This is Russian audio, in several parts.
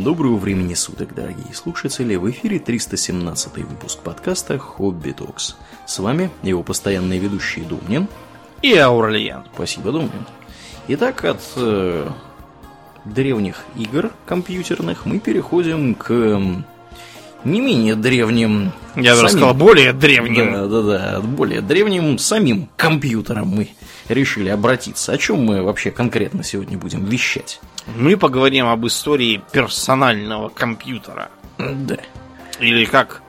Доброго времени суток, дорогие слушатели! В эфире 317 выпуск подкаста «Хобби Токс». С вами его постоянные ведущие Думнин и Аурлиен. Спасибо, Думнин. Итак, от э, древних игр компьютерных мы переходим к не менее древним... Я даже сказал, более древним. Да, да, да, более древним самим компьютером мы решили обратиться. О чем мы вообще конкретно сегодня будем вещать? Мы поговорим об истории персонального компьютера. Да. Или как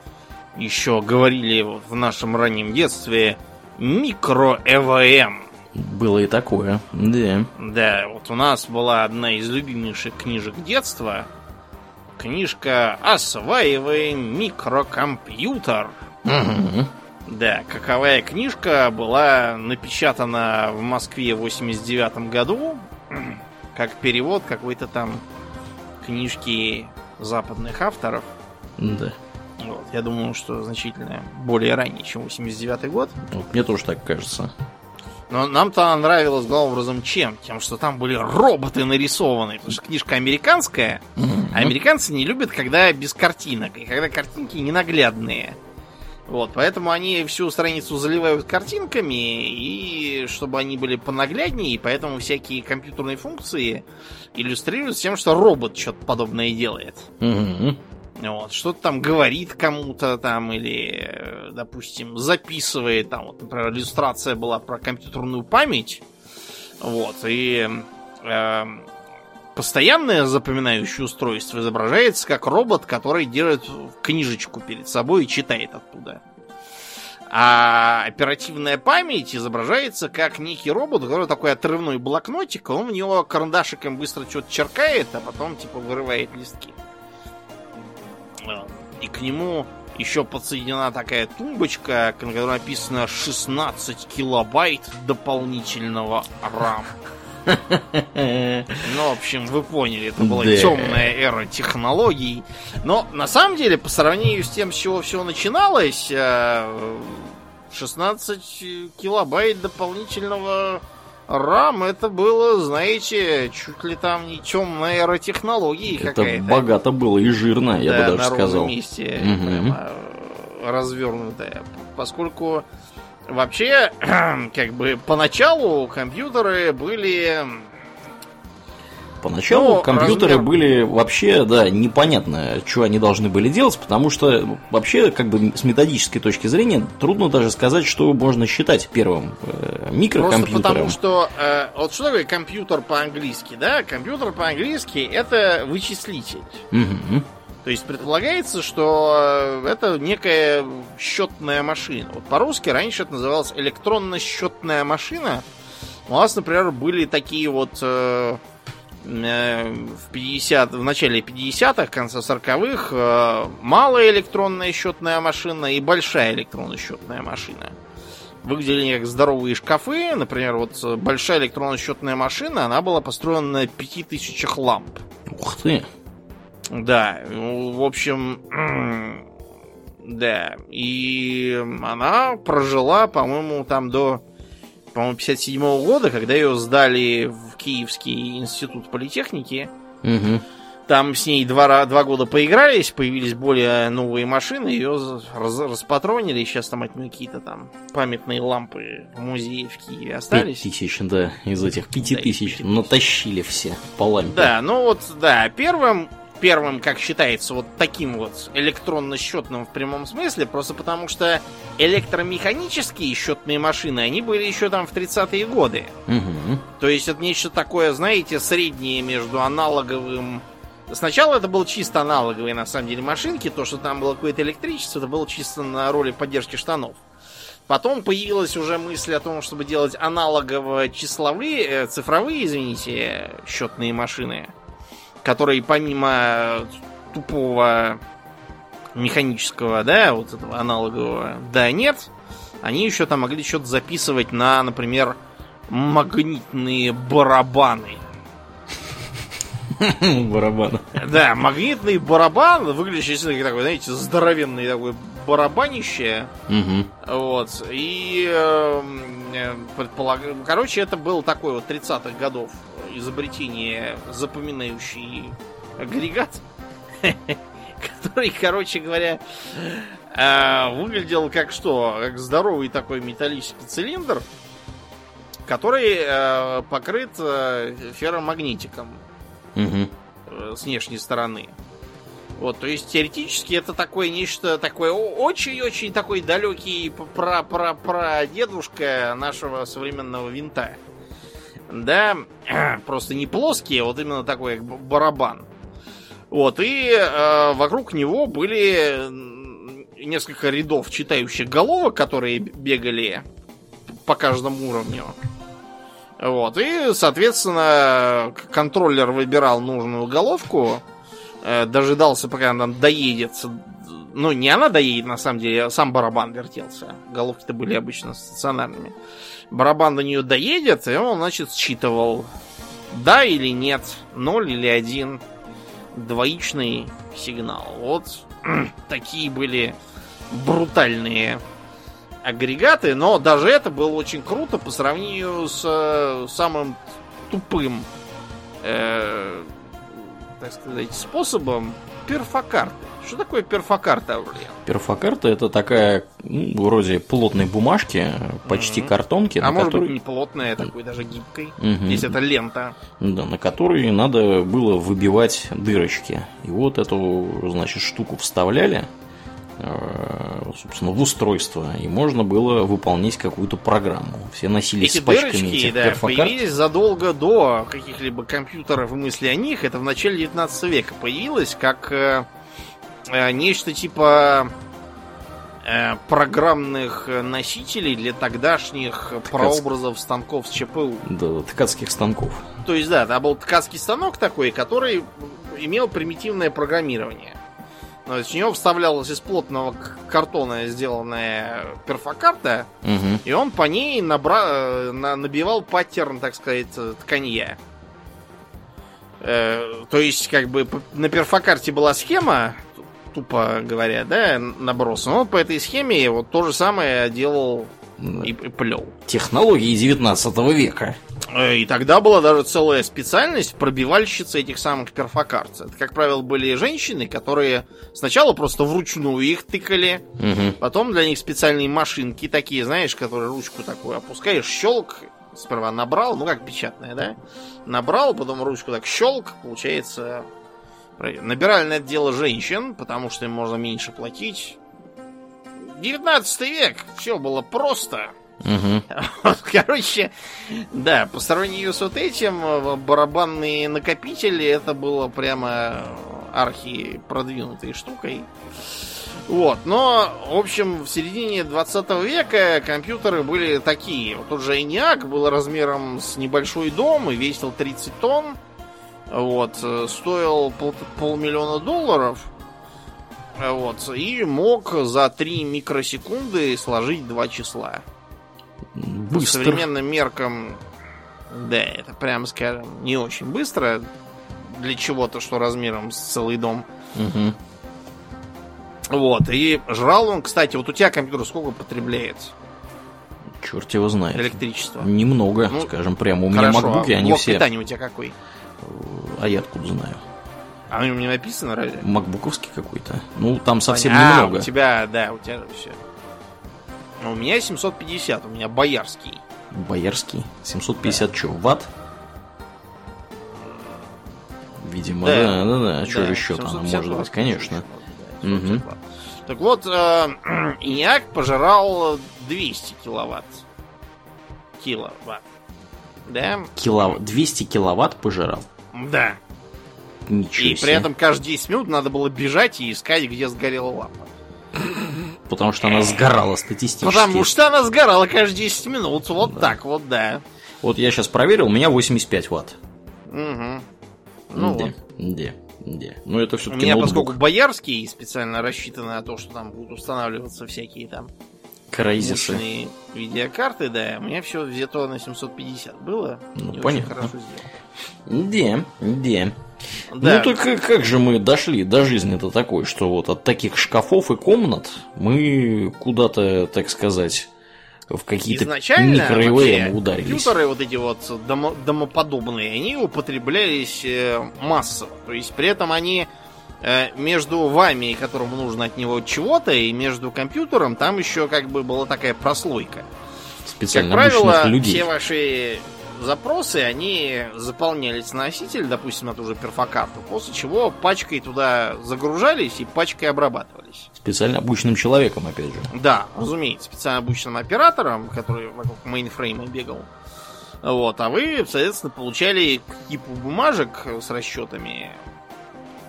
еще говорили в нашем раннем детстве, микро-ЭВМ. Было и такое, да. Да, вот у нас была одна из любимейших книжек детства. Книжка «Осваиваем микрокомпьютер». Угу. Да, каковая книжка была напечатана в Москве в 89 году как перевод какой-то там книжки западных авторов. Да. Вот, я думаю, что значительно более ранее, чем 89 год. Вот, мне тоже так кажется. Но нам-то она нравилась главным образом чем? Тем, что там были роботы нарисованы. Потому что книжка американская, а американцы не любят, когда без картинок, и когда картинки ненаглядные. Вот, поэтому они всю страницу заливают картинками, и чтобы они были понагляднее, и поэтому всякие компьютерные функции иллюстрируют тем, что робот что-то подобное делает. Угу. Вот, что-то там говорит кому-то там, или, допустим, записывает. Там, вот, например, иллюстрация была про компьютерную память. Вот, и э, постоянное запоминающее устройство изображается как робот, который держит книжечку перед собой и читает оттуда. А оперативная память изображается как некий робот, который такой отрывной блокнотик, он в него карандашиком быстро что-то черкает, а потом типа вырывает листки. И к нему еще подсоединена такая тумбочка, на которой написано 16 килобайт дополнительного RAM. Ну, в общем, вы поняли, это была да. темная эра технологий. Но на самом деле, по сравнению с тем, с чего все начиналось, 16 э, килобайт дополнительного RAM это было, знаете, чуть ли там не темная эра технологий какая-то. богато было и жирно, я да, бы даже на сказал. месте угу. прямо развернутая. Поскольку Вообще, как бы поначалу компьютеры были Поначалу ну, компьютеры размер... были вообще, да, непонятно, что они должны были делать, потому что вообще, как бы с методической точки зрения, трудно даже сказать, что можно считать первым э, микрокомпьютером. Просто потому что, э, вот что такое компьютер по-английски, да? Компьютер по-английски это вычислитель. Угу. То есть предполагается, что э, это некая счетная машина. Вот по-русски раньше это называлось электронно-счетная машина. У нас, например, были такие вот э, э, в 50, в начале 50-х, конце 40-х э, малая электронная счетная машина и большая электронная счетная машина. Выглядели как здоровые шкафы. Например, вот большая электронная счетная машина, она была построена на 5000 ламп. Ух ты! Да, ну, в общем, да. И она прожила, по-моему, там до, по-моему, 57 -го года, когда ее сдали в Киевский институт политехники. Угу. Там с ней два, два года поигрались, появились более новые машины, ее раз, распатронили, сейчас там от нее какие-то там памятные лампы в музее в Киеве остались. Пять тысяч, да, из этих пяти да, тысяч натащили все по лампе. Да, ну вот, да, первым первым, как считается, вот таким вот электронно-счетным в прямом смысле, просто потому что электромеханические счетные машины, они были еще там в 30-е годы. Угу. То есть это нечто такое, знаете, среднее между аналоговым... Сначала это был чисто аналоговые, на самом деле, машинки, то, что там было какое-то электричество, это было чисто на роли поддержки штанов. Потом появилась уже мысль о том, чтобы делать аналогово-числовые, э, цифровые, извините, счетные машины который помимо тупого механического, да, вот этого аналогового, да, нет, они еще там могли что-то записывать на, например, магнитные барабаны. Барабан. Да, магнитный барабан, выглядящий как такой, знаете, здоровенный такой барабанище. Вот. И эм, э, предполагаю. Короче, это был такой вот 30-х годов изобретение запоминающий агрегат. который, короче говоря, э, выглядел как что? Как здоровый такой металлический цилиндр, который э, покрыт э, ферромагнитиком Угу. с внешней стороны. Вот, то есть теоретически это такое нечто такое очень-очень такой далекий про-про-про дедушка нашего современного винта. Да, просто не плоский, а вот именно такой как барабан. Вот, и э, вокруг него были несколько рядов читающих головок, которые бегали по каждому уровню. Вот, и, соответственно, контроллер выбирал нужную головку, э, дожидался, пока она доедет. Ну, не она доедет, на самом деле, а сам барабан вертелся. Головки-то были обычно стационарными. Барабан до нее доедет, и он, значит, считывал, да или нет, 0 или 1 двоичный сигнал. Вот такие были брутальные агрегаты, но даже это было очень круто по сравнению с э, самым тупым, э, так сказать, способом перфокарты. Что такое перфокарта, Аурлиан? Перфокарта это такая, ну, вроде плотной бумажки, почти mm-hmm. картонки. А может которой... быть не плотная, а такой даже гибкой. Mm-hmm. Здесь это лента. Да, на которой надо было выбивать дырочки. И вот эту, значит, штуку вставляли собственно, в устройство, и можно было выполнять какую-то программу. Все носились Эти с пачками дырочки, этих да, перфокарт. появились задолго до каких-либо компьютеров и мысли о них. Это в начале 19 века появилось, как э, Э, нечто типа э, программных носителей для тогдашних Ткац... прообразов станков с ЧПУ. Да, ткацких станков. То есть, да, это был ткацкий станок такой, который имел примитивное программирование. Есть в него вставлялась из плотного картона сделанная перфокарта, угу. и он по ней набра... на... набивал паттерн, так сказать, тканья. Э, то есть, как бы на перфокарте была схема, тупо говоря, да, наброс. Но по этой схеме вот то же самое делал и, и плел. Технологии 19 века. Э, и тогда была даже целая специальность пробивальщицы этих самых перфокарт. Это, как правило, были женщины, которые сначала просто вручную их тыкали, угу. потом для них специальные машинки такие, знаешь, которые ручку такую опускаешь, щелк, сперва набрал, ну как печатная, да? Набрал, потом ручку так щелк, получается Набирали на это дело женщин, потому что им можно меньше платить. 19 век, все было просто. Угу. Короче, да, по сравнению с вот этим, э, барабанные накопители, это было прямо архи продвинутой штукой. Вот, но, в общем, в середине 20 века компьютеры были такие. Вот тот же ENIAC был размером с небольшой дом и весил 30 тонн. Вот, э, стоил пол, полмиллиона долларов. Э, вот, и мог за 3 микросекунды сложить два числа. Быстро. По современным меркам, да, это прямо скажем, не очень быстро. Для чего-то, что размером с целый дом. Угу. Вот, и жрал он, кстати, вот у тебя компьютер сколько потребляет? Черт его знает. Электричество. Немного, ну, скажем прямо. У меня макбуки, а они блок все... питания у тебя какой? А я откуда знаю? А у него не написано разве? Макбуковский какой-то. Ну, там совсем а, немного. у тебя, да, у тебя все. У меня 750, у меня боярский. Боярский? 750 да. что, ватт? Видимо, да, да, да, да. А что же еще там может быть, конечно. Да, угу. Так вот, э, ENIAC пожирал 200 киловатт. Киловатт. Да? Кило... 200 киловатт пожирал. Да. Ничего И себе. при этом каждые 10 минут надо было бежать и искать, где сгорела лампа. Потому что она сгорала статистически. Потому что она сгорала каждые 10 минут. Вот да. так вот, да. Вот я сейчас проверил, у меня 85 ватт. Угу. Ну где, вот. где, где. Ну это все-таки У меня, ноутбук. поскольку боярский специально рассчитан на то, что там будут устанавливаться всякие там Крайзисы. мощные видеокарты, да, у меня все взято на 750 было. Ну, понятно. Хорошо сделано. Где, где. Да. Ну так как, же мы дошли до жизни-то такой, что вот от таких шкафов и комнат мы куда-то, так сказать, в какие-то Изначально ударились. компьютеры вот эти вот домо- домоподобные, они употреблялись э, массово. То есть при этом они э, между вами, которому нужно от него чего-то, и между компьютером, там еще как бы была такая прослойка. Специально как правило, людей. все ваши запросы, они заполнялись на носитель, допустим, на ту же перфокарту, после чего пачкой туда загружались и пачкой обрабатывались. Специально обученным человеком, опять же. Да, разумеется, специально обученным оператором, который вокруг мейнфрейма бегал. Вот, а вы, соответственно, получали типу бумажек с расчетами,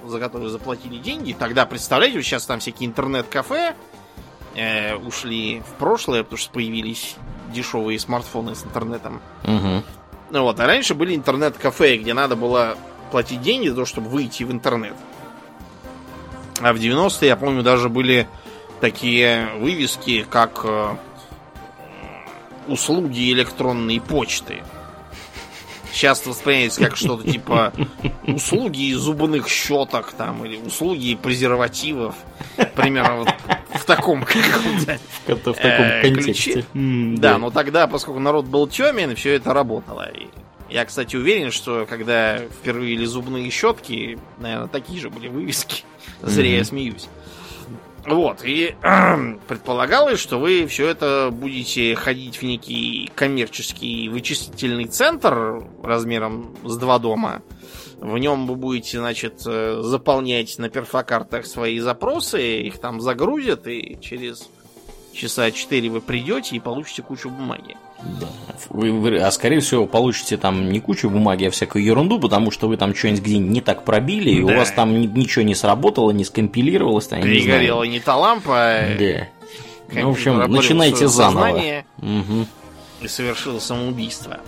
за которые заплатили деньги. Тогда, представляете, сейчас там всякие интернет-кафе э, ушли в прошлое, потому что появились дешевые смартфоны с интернетом. Угу. Ну вот, а раньше были интернет-кафе, где надо было платить деньги за то, чтобы выйти в интернет. А в 90-е, я помню, даже были такие вывески, как э, услуги электронной почты. Часто воспринимается как что-то типа услуги зубных щеток там, или услуги презервативов. Примерно вот в таком каком-то Это в таком э, контексте. ключе. Да, но тогда, поскольку народ был темен, все это работало. И я, кстати, уверен, что когда впервые ввели зубные щетки, наверное, такие же были вывески. Зря я смеюсь. Вот, и предполагалось, что вы все это будете ходить в некий коммерческий вычислительный центр размером с два дома. В нем вы будете, значит, э, заполнять на перфокартах свои запросы, их там загрузят, и через часа четыре вы придете и получите кучу бумаги. Да. Вы, вы- а скорее всего получите там не кучу бумаги, а всякую ерунду, потому что вы там что-нибудь где-нибудь не так пробили, и у Да. вас там ни- ничего не сработало, не скомпилировалось. там, я не. Перегорела не та лампа, Да. компьютер Ну, в общем, начинайте заново. Мгм. и совершил самоубийство.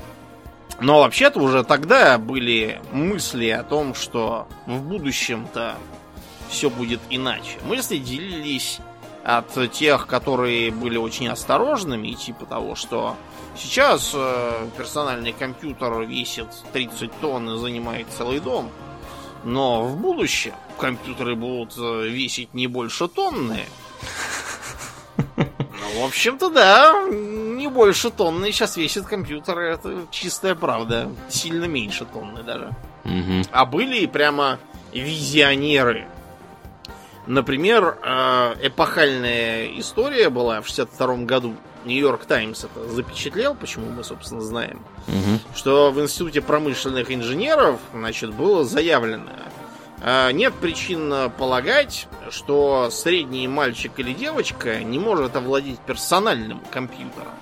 Но вообще-то уже тогда были мысли о том, что в будущем-то все будет иначе. Мысли делились от тех, которые были очень осторожными, типа того, что сейчас э, персональный компьютер весит 30 тонн и занимает целый дом, но в будущем компьютеры будут э, весить не больше тонны. Ну, в общем-то, да, не больше тонны сейчас весит компьютер, это чистая правда. Сильно меньше тонны даже. А были и прямо визионеры. Например, э, эпохальная история была в 62 году. Нью-Йорк Таймс это запечатлел, почему мы, собственно, знаем. Мгм. Что в Институте промышленных инженеров, значит, было заявлено, э, нет причин полагать, что средний мальчик или девочка не может овладеть персональным компьютером.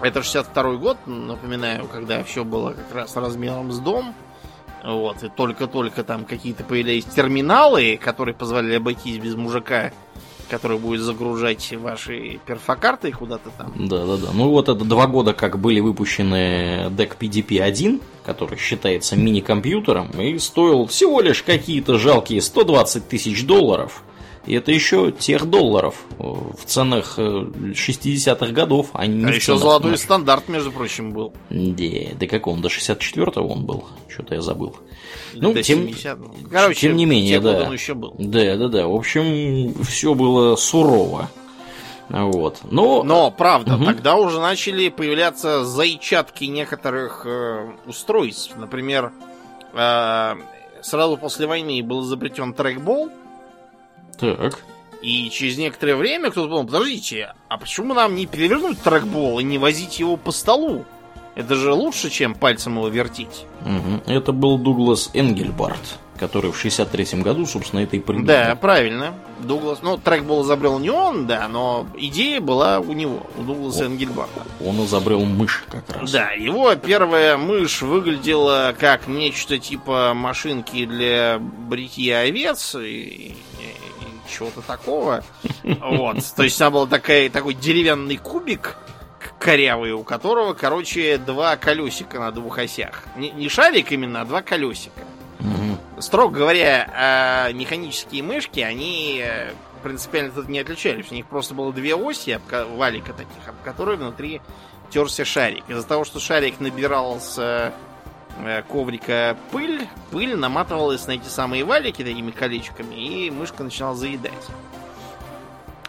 Это 62 год, напоминаю, когда все было как раз размером с дом. Вот, и только-только там какие-то появлялись терминалы, которые позволяли обойтись без мужика, который будет загружать ваши перфокарты куда-то там. Да, да, да. Ну вот это два года, как были выпущены DEC PDP-1, который считается мини-компьютером, и стоил всего лишь какие-то жалкие 120 тысяч долларов. И это еще тех долларов э, в ценах э, 60-х годов, а не А еще золотой наших. стандарт, между прочим, был. Да, да как он, до 64-го он был, что-то я забыл. Ну, до тем- 70-го. Короче, тем не менее, да. он еще был. Да, да, да. В общем, все было сурово. Вот. Но, Но, правда, Мгм. тогда уже начали появляться зайчатки некоторых э, устройств. Например, э, сразу после войны был изобретен трекбол, так. и через некоторое время кто-то подумал, подождите, а почему нам не перевернуть трекбол и не возить его по столу? Это же лучше, чем пальцем его вертеть. Мгм. Это был Дуглас Энгельбарт, который в 63 году, собственно, это и придумал. Да, правильно. Дуглас, ну, трекбол изобрел не он, да, но идея была у него, у Дугласа О. Энгельбарта. Он изобрел мышь как раз. Да, его первая мышь выглядела как нечто типа машинки для бритья овец и чего-то такого. Вот. То есть она была такая, такой деревянный кубик корявый, у которого, короче, два колесика на двух осях. Не, не шарик именно, а два колесика. Мгм. Строго говоря, а механические мышки, они э, принципиально тут не отличались. У них просто было две оси, валика таких, об которые внутри терся шарик. Из-за того, что шарик набирал с э, коврика пыль, пыль наматывалась на эти самые валики такими колечками, и мышка начинала заедать.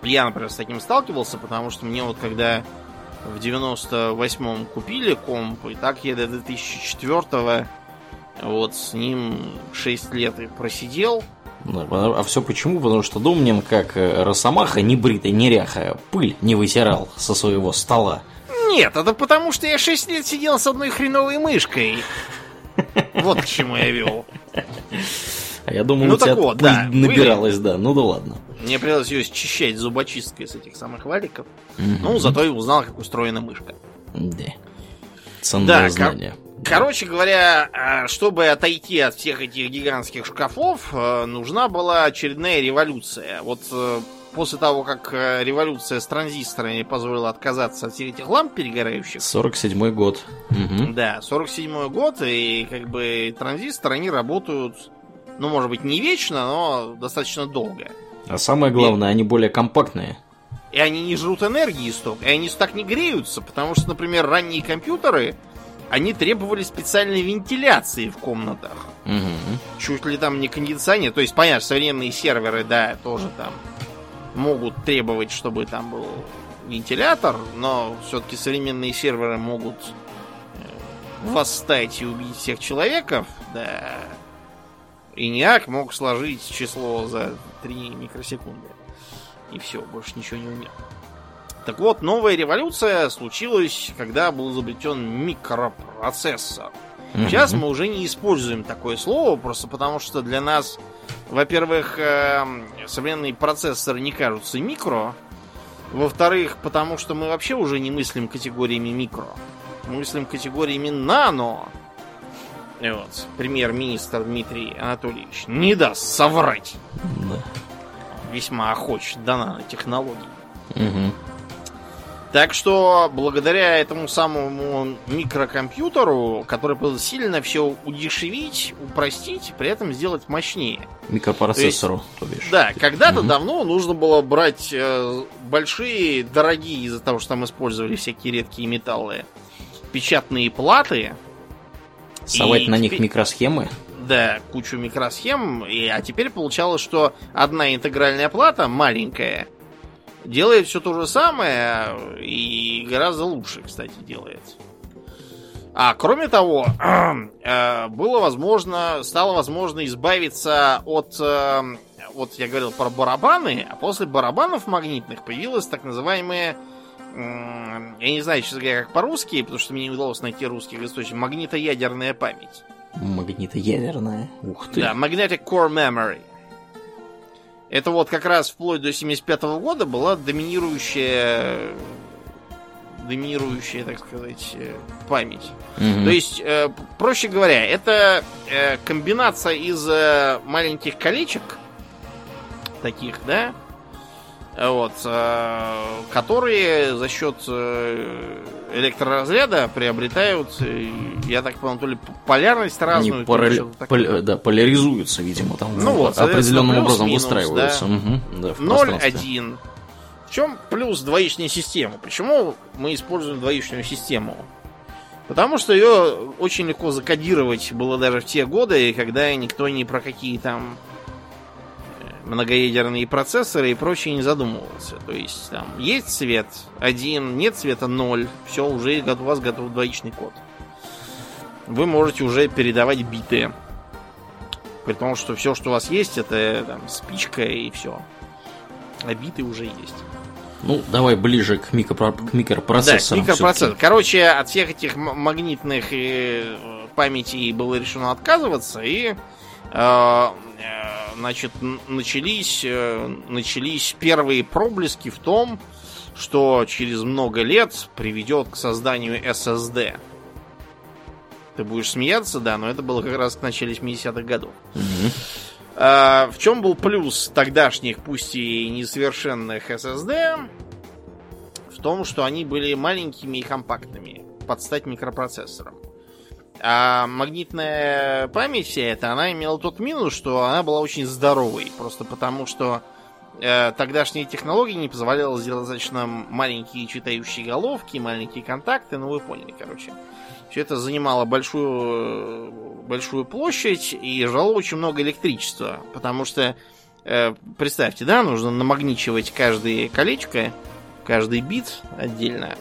Я, например, с таким сталкивался, потому что мне вот когда в 98-м купили комп, и так я до 2004-го вот с ним 6 лет и просидел. А все почему? Потому что Домнин, как э, Росомаха, не бритый, неряха, пыль не вытирал со своего стола. Нет, это потому что я 6 лет сидел с одной хреновой мышкой. Вот к чему я вел. А я думал, ну, у тебя вот, да, набиралась, были... да. Ну да ладно. Мне пришлось ее счищать зубочисткой с этих самых валиков. Угу. Ну, зато я узнал, как устроена мышка. Да. Ценное да, знание. Кор- короче говоря, а, чтобы отойти от всех этих гигантских шкафов, э, нужна была очередная революция. Вот э, после того, как э, революция с транзисторами позволила отказаться от всех этих ламп перегорающих. 47 год. Угу. Да, 47 год, и как бы транзисторы, они работают, ну, может быть, не вечно, но достаточно долго. А самое главное, и... они более компактные. И они не жрут энергии столько, и они так не греются, потому что, например, ранние компьютеры, они требовали специальной вентиляции в комнатах. Угу. Чуть ли там не кондиционер. То есть, понятно, современные серверы, да, тоже там могут требовать, чтобы там был вентилятор, но все-таки современные серверы могут э, восстать и убить всех человеков, да. И НИАК мог сложить число за 3 микросекунды. И все, больше ничего не умел. Так вот, новая революция случилась, когда был изобретен микропроцессор. Сейчас мы уже не используем такое слово, просто потому что для нас во-первых, эм, современные процессоры не кажутся микро. Во-вторых, потому что мы вообще уже не мыслим категориями микро. Мы мыслим категориями нано. И вот, премьер-министр Дмитрий Анатольевич не даст соврать. Да. Весьма охоч до нанотехнологий. Угу. Так что благодаря этому самому микрокомпьютеру, который был сильно все удешевить, упростить, при этом сделать мощнее. Микропроцессору, то, есть, то бишь. Да, когда-то угу. давно нужно было брать э, большие, дорогие, из-за того, что там использовали всякие редкие металлы, печатные платы. Совать на них микросхемы? Да, кучу микросхем. И, а теперь получалось, что одна интегральная плата маленькая – делает все то же самое и гораздо лучше, кстати, делает. А кроме того, э, было возможно, стало возможно избавиться от, э, вот я говорил про барабаны, а после барабанов магнитных появилась так называемая, я не знаю, честно говоря, как по-русски, потому что мне не удалось найти русских источников, магнитоядерная память. Магнитоядерная? Ух ты. Да, Magnetic Core Memory. Это вот как раз вплоть до 75 -го года была доминирующая доминирующая, так сказать, э, память. Угу. То есть, э, проще говоря, это э, комбинация из э, маленьких колечек, таких, да, вот, э, которые за счет э, электроразряда приобретают, я так понял, то ли полярность разную. Они пара... Пол... Да, поляризуются, видимо, там ну вот, определенным образом минус, выстраиваются. Да. Угу, да, 0,1. В чем плюс двоичной системы? Почему мы используем двоичную систему? Потому что ее очень легко закодировать было даже в те годы, когда никто ни про какие там многоядерные процессоры и прочее не задумывался. То есть там есть цвет один, нет цвета ноль, все, уже у вас готов двоичный код. Вы можете уже передавать биты. При том, что все, что у вас есть, это там, спичка и все. А биты уже есть. Ну, давай ближе к, микропро- к микропроцессорам. Да, микропроцессор. Короче, от всех этих магнитных э, памятей было решено отказываться, и значит, начались, э, начались первые проблески в том, что через много лет приведет к созданию SSD. Ты будешь смеяться, да, но это было как раз в начале 70-х годов. Mm-hmm. А, в чем был плюс тогдашних, пусть и несовершенных SSD? В том, что они были маленькими и компактными, под стать микропроцессором. А магнитная память вся эта, она имела тот минус, что она была очень здоровой. Просто потому, что э, тогдашние технологии не позволяли сделать достаточно маленькие читающие головки, маленькие контакты, ну вы поняли, короче. Все это занимало большую, большую площадь и жало очень много электричества. Потому что, э, представьте, да, нужно намагничивать каждое колечко, каждый бит отдельно.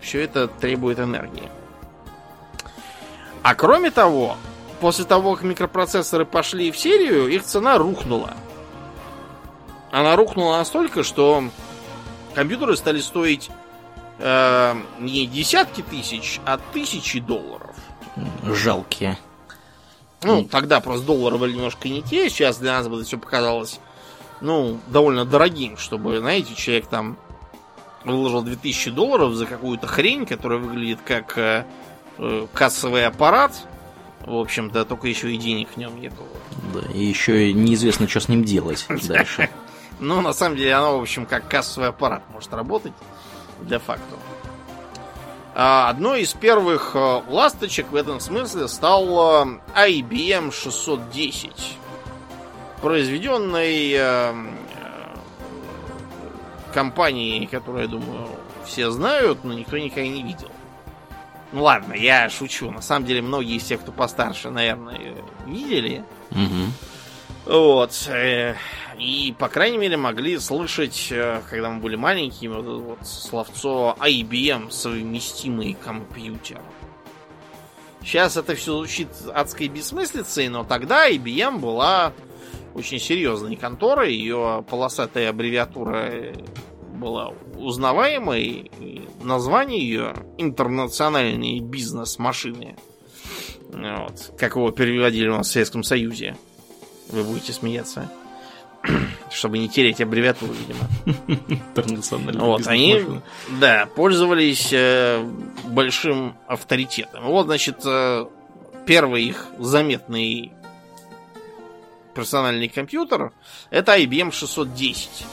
Все это требует энергии. А кроме того, после того, как микропроцессоры пошли в серию, их цена рухнула. Она рухнула настолько, что компьютеры стали стоить э, не десятки тысяч, а тысячи долларов. Жалкие. Ну, тогда просто доллары были немножко не те, сейчас для нас бы это все показалось, ну, довольно дорогим, чтобы, знаете, человек там выложил 2000 долларов за какую-то хрень, которая выглядит как э, э, кассовый аппарат, в общем-то, только еще и денег в нем нету. Да, и еще неизвестно, что с ним делать дальше. Ну, на самом деле, оно, в общем, как кассовый аппарат может работать для факту. А, одной из первых э, ласточек в этом смысле стал э, IBM 610, произведенный э, компанией, которую, я думаю, все знают, но никто никогда не видел. Ну ладно, я шучу. На самом деле, многие из тех, кто постарше, наверное, видели. Угу. Вот. И, по крайней мере, могли слышать, э, когда мы были маленькими, вот, вот словцо IBM совместимый компьютер. Сейчас это все звучит адской бессмыслицей, но тогда IBM была очень серьезной конторой. Ее полосатая аббревиатура была узнаваемой. Название ее интернациональные бизнес-машины. Вот. Как его переводили у нас в Советском Союзе. Вы будете смеяться. Чтобы не тереть аббревиатуру, видимо. Интернациональный Вот, они, да, пользовались э, большим авторитетом. Вот, значит, э, первый их заметный персональный компьютер это IBM 610.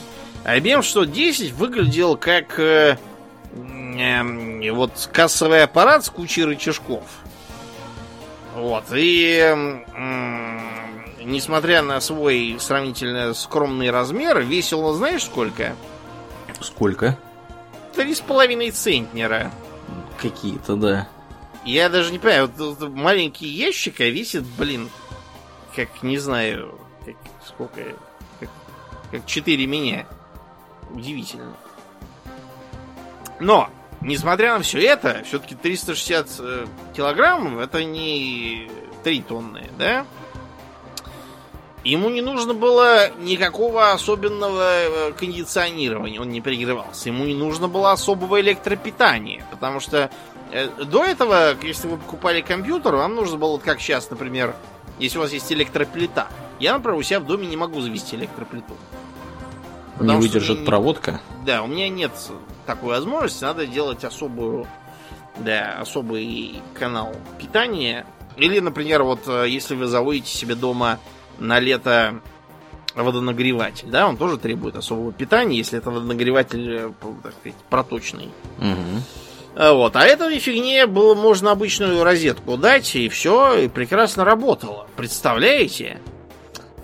IBM 610 выглядел как э, э, вот кассовый аппарат с кучей рычажков. Вот, и э, несмотря на свой сравнительно скромный размер, весил, знаешь сколько? Сколько? Три с половиной центнера. Какие-то, да. Я даже не понимаю, вот, вот маленький ящик а весит, блин, как, не знаю, как, сколько, как, как 4 меня. Удивительно. Но, несмотря на все это, все-таки 360 э, килограмм это не 3 тонны, да? Ему не нужно было никакого особенного э, кондиционирования, он не перегревался. Ему не нужно было особого электропитания, потому что э, до этого, если вы покупали компьютер, вам нужно было, как сейчас, например, если у вас есть электроплита. Я, например, у себя в доме не могу завести электроплиту. Не выдержит проводка? Да, у меня нет такой возможности. Надо делать особую, да, особый канал питания. Или, например, вот э, если вы заводите себе дома на лето водонагреватель, да, он тоже требует особого питания, если это водонагреватель, э, так сказать, проточный. Угу. Вот. А этой фигне было можно обычную розетку дать, и все, и прекрасно работало. Представляете?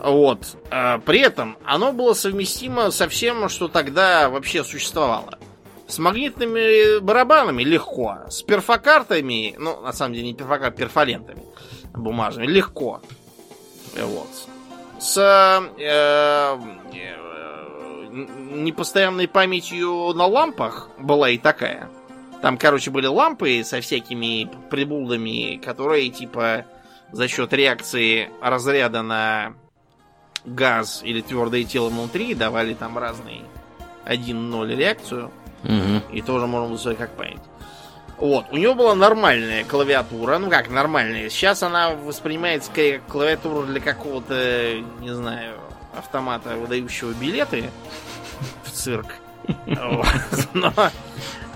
Вот. А при этом оно было совместимо со всем, что тогда вообще существовало. С магнитными барабанами легко. С перфокартами, ну, на самом деле не перфокарт, перфолентами бумажными, легко. Вот. С э, э, непостоянной памятью на лампах была и такая. Там, короче, были лампы со всякими приблудами, которые, типа, за счет реакции разряда на газ или твердое тело внутри давали там разные 1-0 реакцию. Угу. И тоже можно было как память. Вот, у него была нормальная клавиатура. Ну как нормальная? Сейчас она воспринимается как клавиатура для какого-то, не знаю, автомата, выдающего билеты в цирк. Но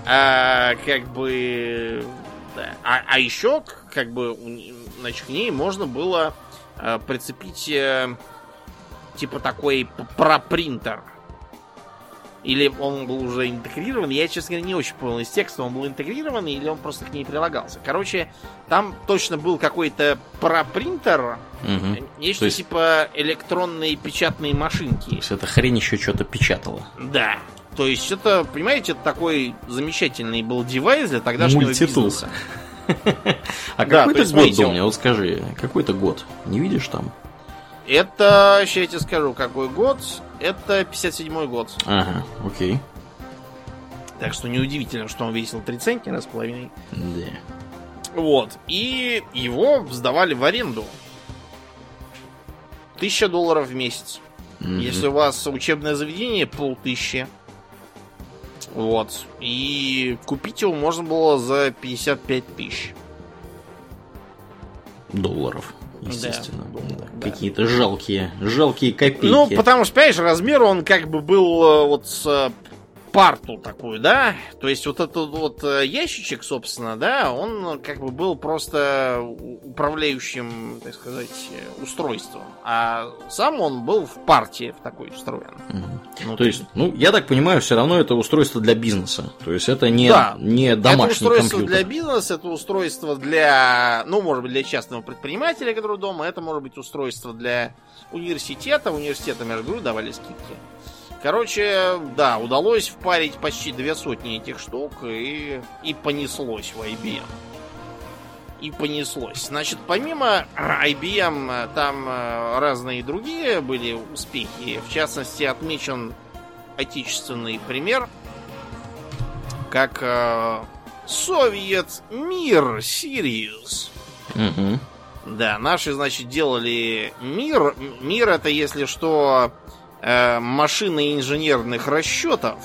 а, как бы. А, а еще, как бы, значит, к ней можно было а, прицепить а, типа такой пропринтер. Или он был уже интегрирован. Я, честно говоря, не очень понял из текста, он был интегрирован или он просто к ней прилагался. Короче, там точно был какой-то пропринтер, угу. нечто есть... типа электронные печатные машинки. То есть эта хрень еще что-то печатала. Да. То есть это, понимаете, это такой замечательный был девайс для тогдашнего Мультитул. бизнеса. А Да, какой то это есть, год был мне? Вот скажи, какой это год? Не видишь там? Это, сейчас я тебе скажу, какой год. Это 57 год. Ага, окей. Так что неудивительно, что он весил 3 центнера с половиной. Да. Вот. И его сдавали в аренду. Тысяча долларов в месяц. Мгм. Если у вас учебное заведение, полтыщи. Вот. И купить его можно было за 55 тысяч. Долларов, естественно. Да, Да. Какие-то жалкие, жалкие копейки. Ну, потому что, понимаешь, размер он как бы был э, вот с э, парту такую, да? То есть вот этот вот э, ящичек, собственно, да, он как бы был просто управляющим, так сказать, э, устройством. А сам он был в партии в такой встроен. Мгм. Ну, То есть, ну, я так понимаю, все равно это устройство для бизнеса. То есть это не, Да. не это домашний устройство компьютер. для бизнеса, это устройство для, ну, может быть, для частного предпринимателя, который дома, это может быть устройство для университета. Университетам, я же говорю, давали скидки. Короче, да, удалось впарить почти две сотни этих штук и, и понеслось в IBM. И понеслось. Значит, помимо IBM, там э, разные другие были успехи. В частности, отмечен отечественный пример, как э, Совет Мир Сириус. Да, наши, значит, делали мир. Мир это, если что, э, машины инженерных расчетов.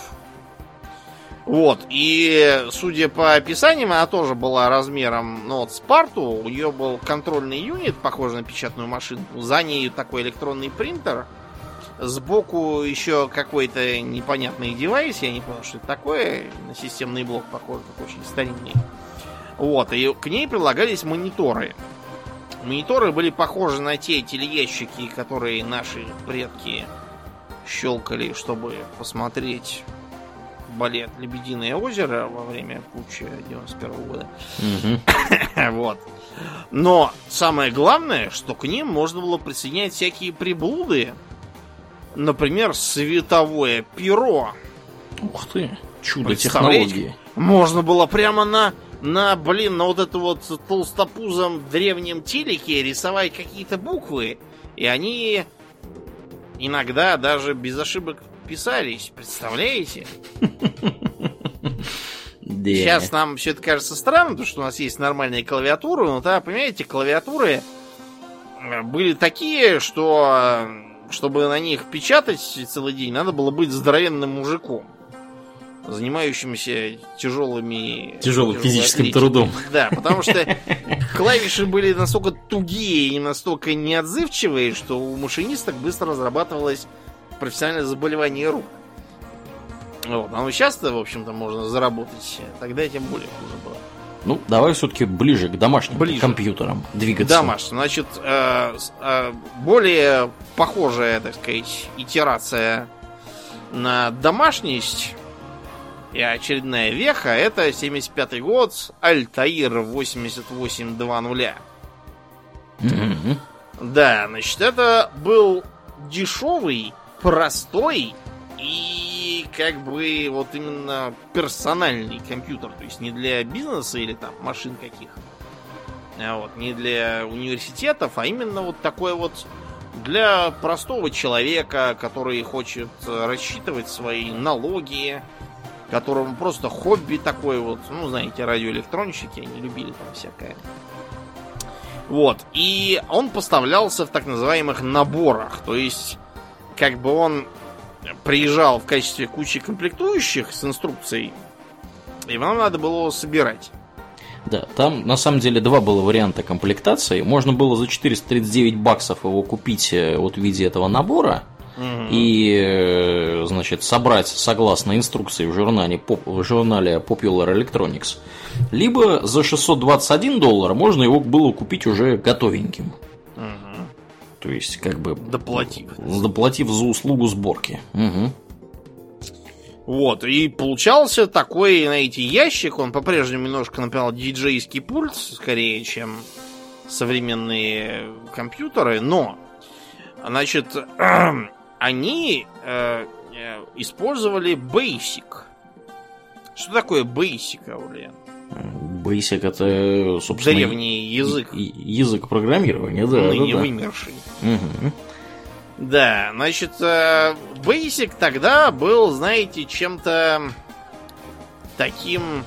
Вот, и судя по описаниям, она тоже была размером, ну, вот Спарту, у нее был контрольный юнит, похожий на печатную машинку, за ней такой электронный принтер, сбоку еще какой-то непонятный девайс, я не понял, что это такое, на системный блок похож, как очень старинный. Вот, и к ней прилагались мониторы. Мониторы были похожи на те телеящики, которые наши предки щелкали, чтобы посмотреть балет «Лебединое озеро» во время путча 91 года. Мгм. Вот. Но самое главное, что к ним можно было присоединять всякие приблуды. Например, световое перо. Ух ты, чудо технологии. Можно было прямо на, на, блин, на вот это вот толстопузом древнем телеке рисовать какие-то буквы. И они иногда даже без ошибок писались. Представляете? Сейчас нам все это кажется странным, потому что у нас есть нормальные клавиатуры, но да, понимаете, клавиатуры э, были такие, что э, чтобы на них печатать целый день, надо было быть здоровенным мужиком, занимающимся тяжелыми... Тяжелым физическим атлетикой. трудом. Да, потому что клавиши были настолько тугие и настолько неотзывчивые, что у машинисток быстро разрабатывалось профессиональное заболевание рук. Вот. А ну сейчас-то, в общем-то, можно заработать. Тогда тем более хуже было. Ну, давай все-таки ближе к домашним Ближе. компьютерам двигаться. Дамаш, значит, э, э, более похожая, так сказать, итерация на домашность и очередная веха, это 75-й год, Альтаир 8820. Мгм. Да, значит, это был дешевый, простой и как бы вот именно персональный компьютер. То есть не для бизнеса или там машин каких. А вот, не для университетов, а именно вот такой вот для простого человека, который хочет э, рассчитывать свои налоги, которому просто хобби такое вот, ну, знаете, радиоэлектронщики, они любили там всякое. Вот. И он поставлялся в так называемых наборах. То есть, как бы он приезжал в качестве кучи комплектующих с инструкцией, и вам надо было его собирать. Да, там на самом деле два было варианта комплектации. Можно было за 439 баксов его купить э, вот в виде этого набора и, э, значит, собрать согласно инструкции в журнале, в журнале Popular Electronics. Либо за 621 доллар можно его было купить уже готовеньким. То есть, как бы... Доплатив. Доплатив за услугу сборки. Мгм. Вот, и получался такой, знаете, ящик, он по-прежнему немножко напоминал диджейский пульт, скорее, чем современные компьютеры, но, значит, они э, э, использовали Basic. Что такое Basic, Аурлиан? Basic это, собственно, Древний язык, язык программирования, да. ныне да, да. вымерший. Мгм. Да, значит, э, Basic тогда был, знаете, чем-то таким...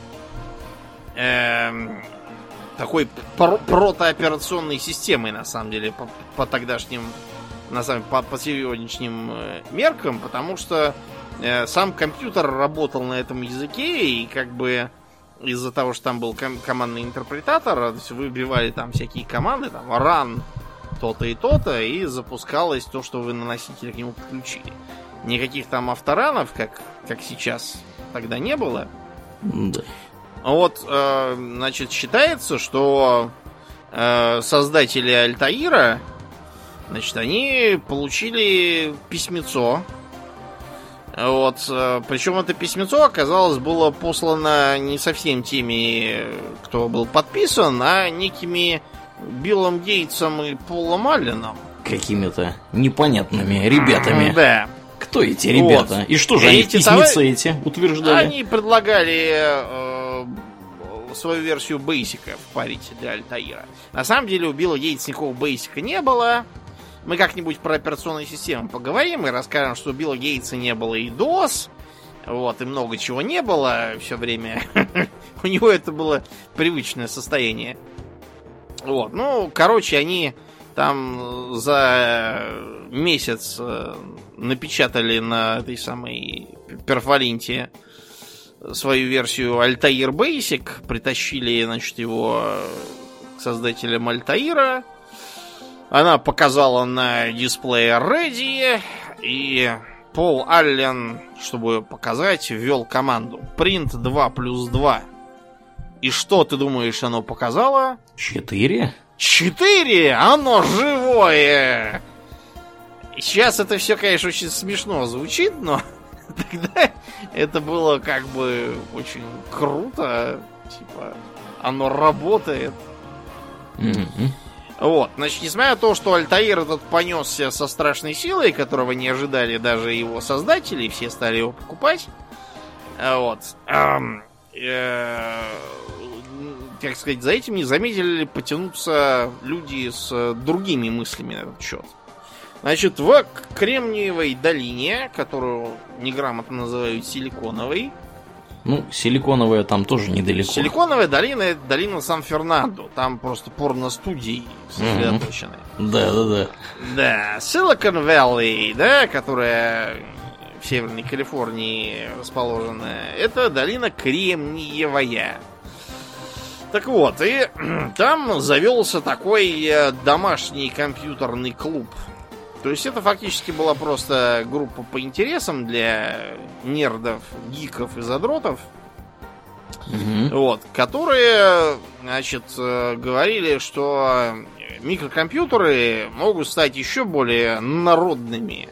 эм, такой пр- протооперационной системой, на самом деле, по, по тогдашним, на самом по, по сегодняшним э, меркам, потому что э, сам компьютер работал на этом языке, и как бы из-за того, что там был ком- командный интерпретатор, то есть вы вбивали там всякие команды, там run то-то и то-то, и запускалось то, что вы на носителе к нему подключили. Никаких там авторанов, как, как сейчас, тогда не было. Да. Вот, э, значит, считается, что э, создатели Альтаира, значит, они получили письмецо. Вот, э, причем это письмецо оказалось было послано не совсем теми, кто был подписан, а некими Биллом Гейтсом и Полом Алленом. Какими-то непонятными ребятами. Да. Кто эти ребята? Вот. И что же они в Эти письмеце товар- эти утверждали? Они предлагали э, свою версию бейсика впарить для Альтаира. На самом деле у Билла Гейтса никакого бейсика не было. Мы как-нибудь про операционные системы поговорим и расскажем, что у Билла Гейтса не было и DOS. Вот, и много чего не было все время. У него это было привычное состояние. Вот, ну, короче, они там за месяц э, напечатали на этой самой перфолинте свою версию Altair Basic, притащили, значит, его э, к создателям Altair. Она показала на дисплее Ready, и Пол Аллен, чтобы показать, ввел команду print 2 плюс 2. И что ты думаешь, оно показало? Четыре? Четыре! Оно живое! Сейчас это все, конечно, очень смешно звучит, но тогда это было как бы очень круто. Типа, оно работает. Мгм. Вот, значит, несмотря на то, что Альтаир этот понесся со страшной силой, которого не ожидали даже его создатели, все стали его покупать. А Вот. ам, э, как сказать, за этим не заметили потянуться люди с другими мыслями на этот счет. Значит, в Кремниевой долине, которую неграмотно называют Силиконовой, Ну, силиконовая там тоже недалеко. Силиконовая долина это долина Сан-Фернандо. Там просто порно-студии сосредоточены. Да, да, да. Да, Silicon Valley, да, которая в Северной Калифорнии расположена, это долина Кремниевая. Так вот, и там завелся такой э, домашний компьютерный клуб. То есть это фактически была просто группа по интересам для нердов, гиков и задротов. Мгм. Вот, которые, значит, э, говорили, что микрокомпьютеры могут стать еще более народными.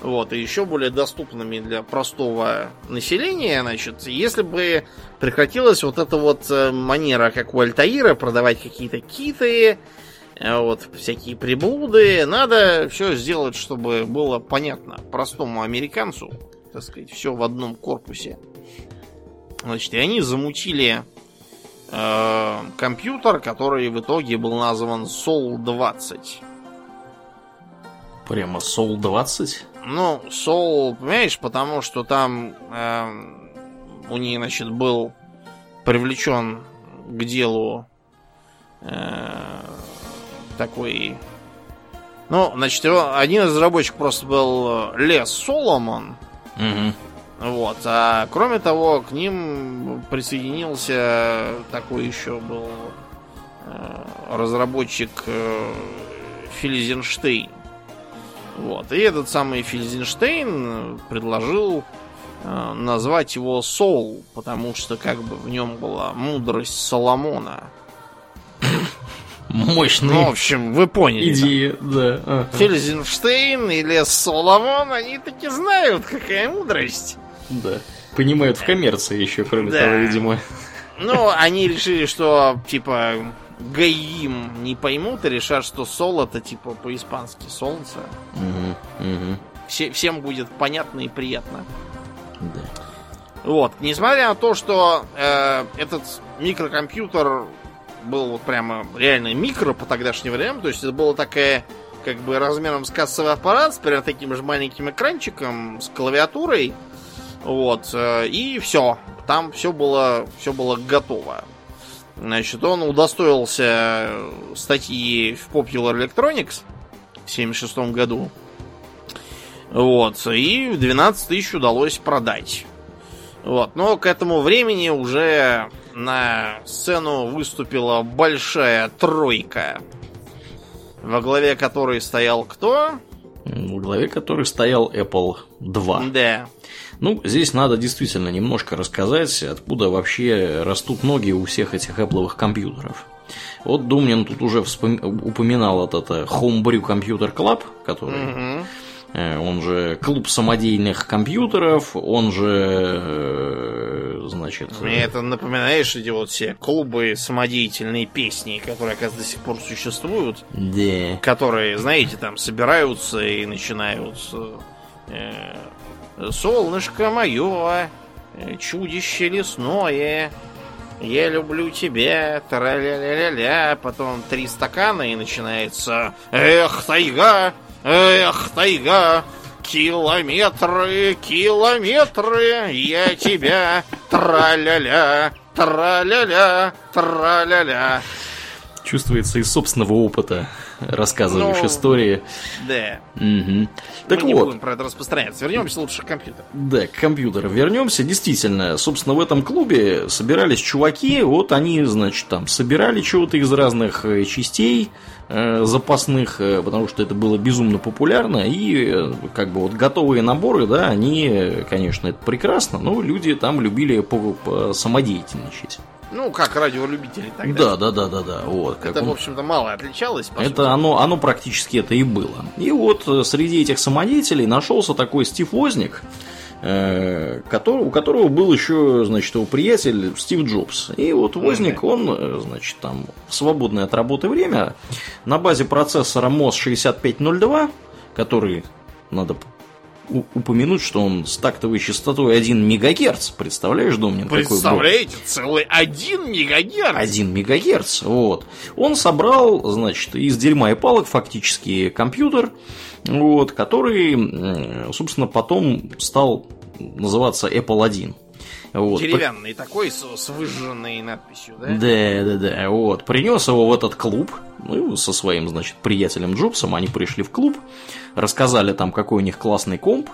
Вот, и еще более доступными для простого населения, значит, если бы прекратилась вот эта вот э, манера, как у Альтаира, продавать какие-то киты, э, вот, всякие приблуды, надо все сделать, чтобы было понятно простому американцу, так сказать, все в одном корпусе. Значит, и они замутили э, компьютер, который в итоге был назван Sol 20. Прямо Сол 20? Ну, Сол, понимаешь, потому что там эм, у них, значит, был привлечен к делу э, такой... Ну, значит, его, один из разработчиков просто был Лес Соломон, Мгм. Вот. А кроме того, к ним присоединился такой еще был э, разработчик э, Филизенштейн. Вот. И этот самый Филизенштейн предложил э, назвать его Сол, потому что как бы в нем была мудрость Соломона. Мощные Ну, в общем, вы поняли. да. идеи, да. ага. Фельзенштейн или Соломон, они таки знают, какая мудрость. Да. Понимают в коммерции еще, кроме Да. того, видимо. Ну, они решили, что, типа, Гаим не поймут и решат, что Сол это, типа, по-испански солнце. Мгм, мгм. Все, всем будет понятно и приятно. Да. Вот. Несмотря на то, что э, этот микрокомпьютер был вот прямо реально микро по тогдашнему времени, то есть это была такая как бы размером с кассовый аппарат, с прям таким же маленьким экранчиком, с клавиатурой, вот, э, и все. Там все было, все было готово. Значит, он удостоился статьи в Popular Electronics в 76 году. Вот, и в 12 тысяч удалось продать. Вот, но к этому времени уже на сцену выступила большая тройка, во главе которой стоял кто? Во главе которой стоял Apple 2. Да. Ну, здесь надо действительно немножко рассказать, откуда вообще растут ноги у всех этих Apple компьютеров. Вот Думнин тут уже вспом... упоминал этот Homebrew Computer Club, который угу. Он же клуб самодельных компьютеров, он же, э, значит... Мне это напоминаешь эти вот все клубы самодеятельные песни, которые, оказывается, до сих пор существуют. Да. Которые, знаете, там собираются и начинают э, Солнышко мое, э, чудище лесное, я люблю тебя, тра-ля-ля-ля-ля. Потом три стакана и начинается Эх, тайга, эх, тайга, километры, километры, я тебя, тра-ля-ля, тра-ля-ля, тра-ля-ля. Чувствуется из собственного опыта рассказываешь ну, истории. Да. Угу. Так Мы вот. не будем про это распространяться. Вернемся лучше к компьютеру. Да, к компьютеру вернемся. Действительно, собственно, в этом клубе собирались чуваки. Вот они, значит, там собирали чего-то из разных э, частей запасных, э, потому что это было безумно популярно. И э, как бы вот готовые наборы, да, они, конечно, это прекрасно, но люди там любили самодеятельничать. Ну, как радиолюбители тогда. Да, да, да, да, да. Вот, это, в общем-то, мало отличалось. это сути. оно, оно практически это и было. И вот э, среди этих самодеятелей нашелся такой Стив Возник, э, который, у которого был еще, значит, его приятель Стив Джобс. И вот Возник, он, э, значит, там в свободное от работы время на базе процессора MOS 6502, который надо упомянуть, что он с тактовой частотой 1 МГц. Представляешь, Домнин? Представляете, целый 1 МГц? 1 МГц, вот. Он собрал, значит, из дерьма и палок фактически компьютер, вот, который, собственно, потом стал называться Apple 1. Вот. Деревянный такой, с, с выжженной надписью, да? Да, да, да. Вот. Принес его в этот клуб. Ну, со своим, значит, приятелем Джобсом. Они пришли в клуб, рассказали там, какой у них классный комп.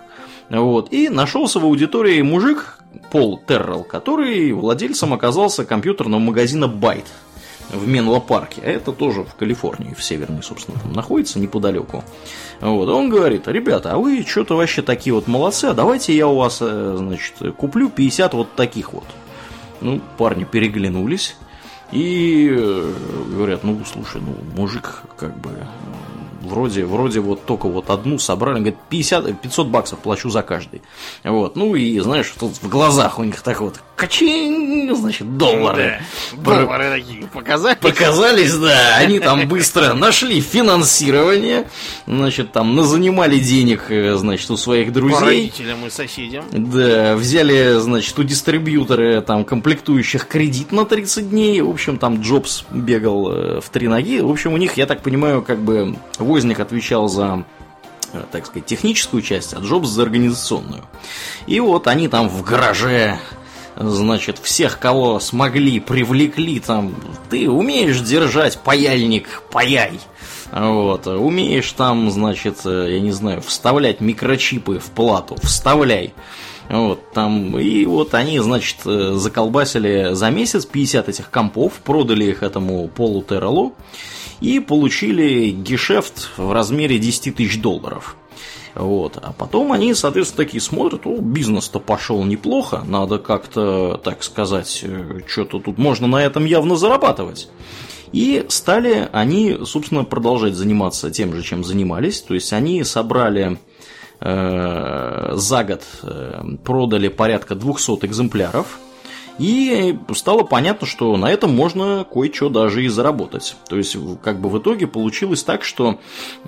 Вот. И нашелся в аудитории мужик, Пол Террелл, который владельцем оказался компьютерного магазина Byte в Менло парке, а это тоже в Калифорнии, в северной, собственно, там находится неподалеку. Вот, он говорит, ребята, а вы что-то вообще такие вот молодцы, а давайте я у вас, э, значит, куплю 50 вот таких вот. Ну, парни переглянулись и э, говорят, ну, слушай, ну, мужик, как бы, вроде, вроде вот только вот одну собрали, говорит, 50, 500 баксов плачу за каждый. Вот, ну и, знаешь, тут в глазах у них так вот, качин, значит, доллары. Да, доллары такие показались. Показались, да, они там быстро нашли финансирование, значит, там назанимали денег, э, значит, у своих друзей. По родителям и соседям. Да, взяли, значит, у дистрибьютора там комплектующих кредит на 30 дней, в общем, там Джобс бегал э, в три ноги, в общем, у них, я так понимаю, как бы Возник отвечал за э, так сказать, техническую часть, а Джобс за организационную. И вот они там в гараже, значит, всех, кого смогли, привлекли там. Ты умеешь держать паяльник, паяй. Вот, умеешь там, значит, э, я не знаю, вставлять микрочипы в плату, вставляй. Вот, там, и вот они, значит, э, заколбасили за месяц 50 этих компов, продали их этому Полу Террелу и получили гешефт в размере 10 тысяч долларов. Вот. А потом они, соответственно, такие смотрят, о, бизнес-то пошел неплохо, надо как-то, так сказать, э, что-то тут можно на этом явно зарабатывать. И стали они, собственно, продолжать заниматься тем же, чем занимались. То есть они собрали э, за год, э, продали порядка 200 экземпляров и стало понятно, что на этом можно кое-что даже и заработать. То есть, как бы в итоге получилось так, что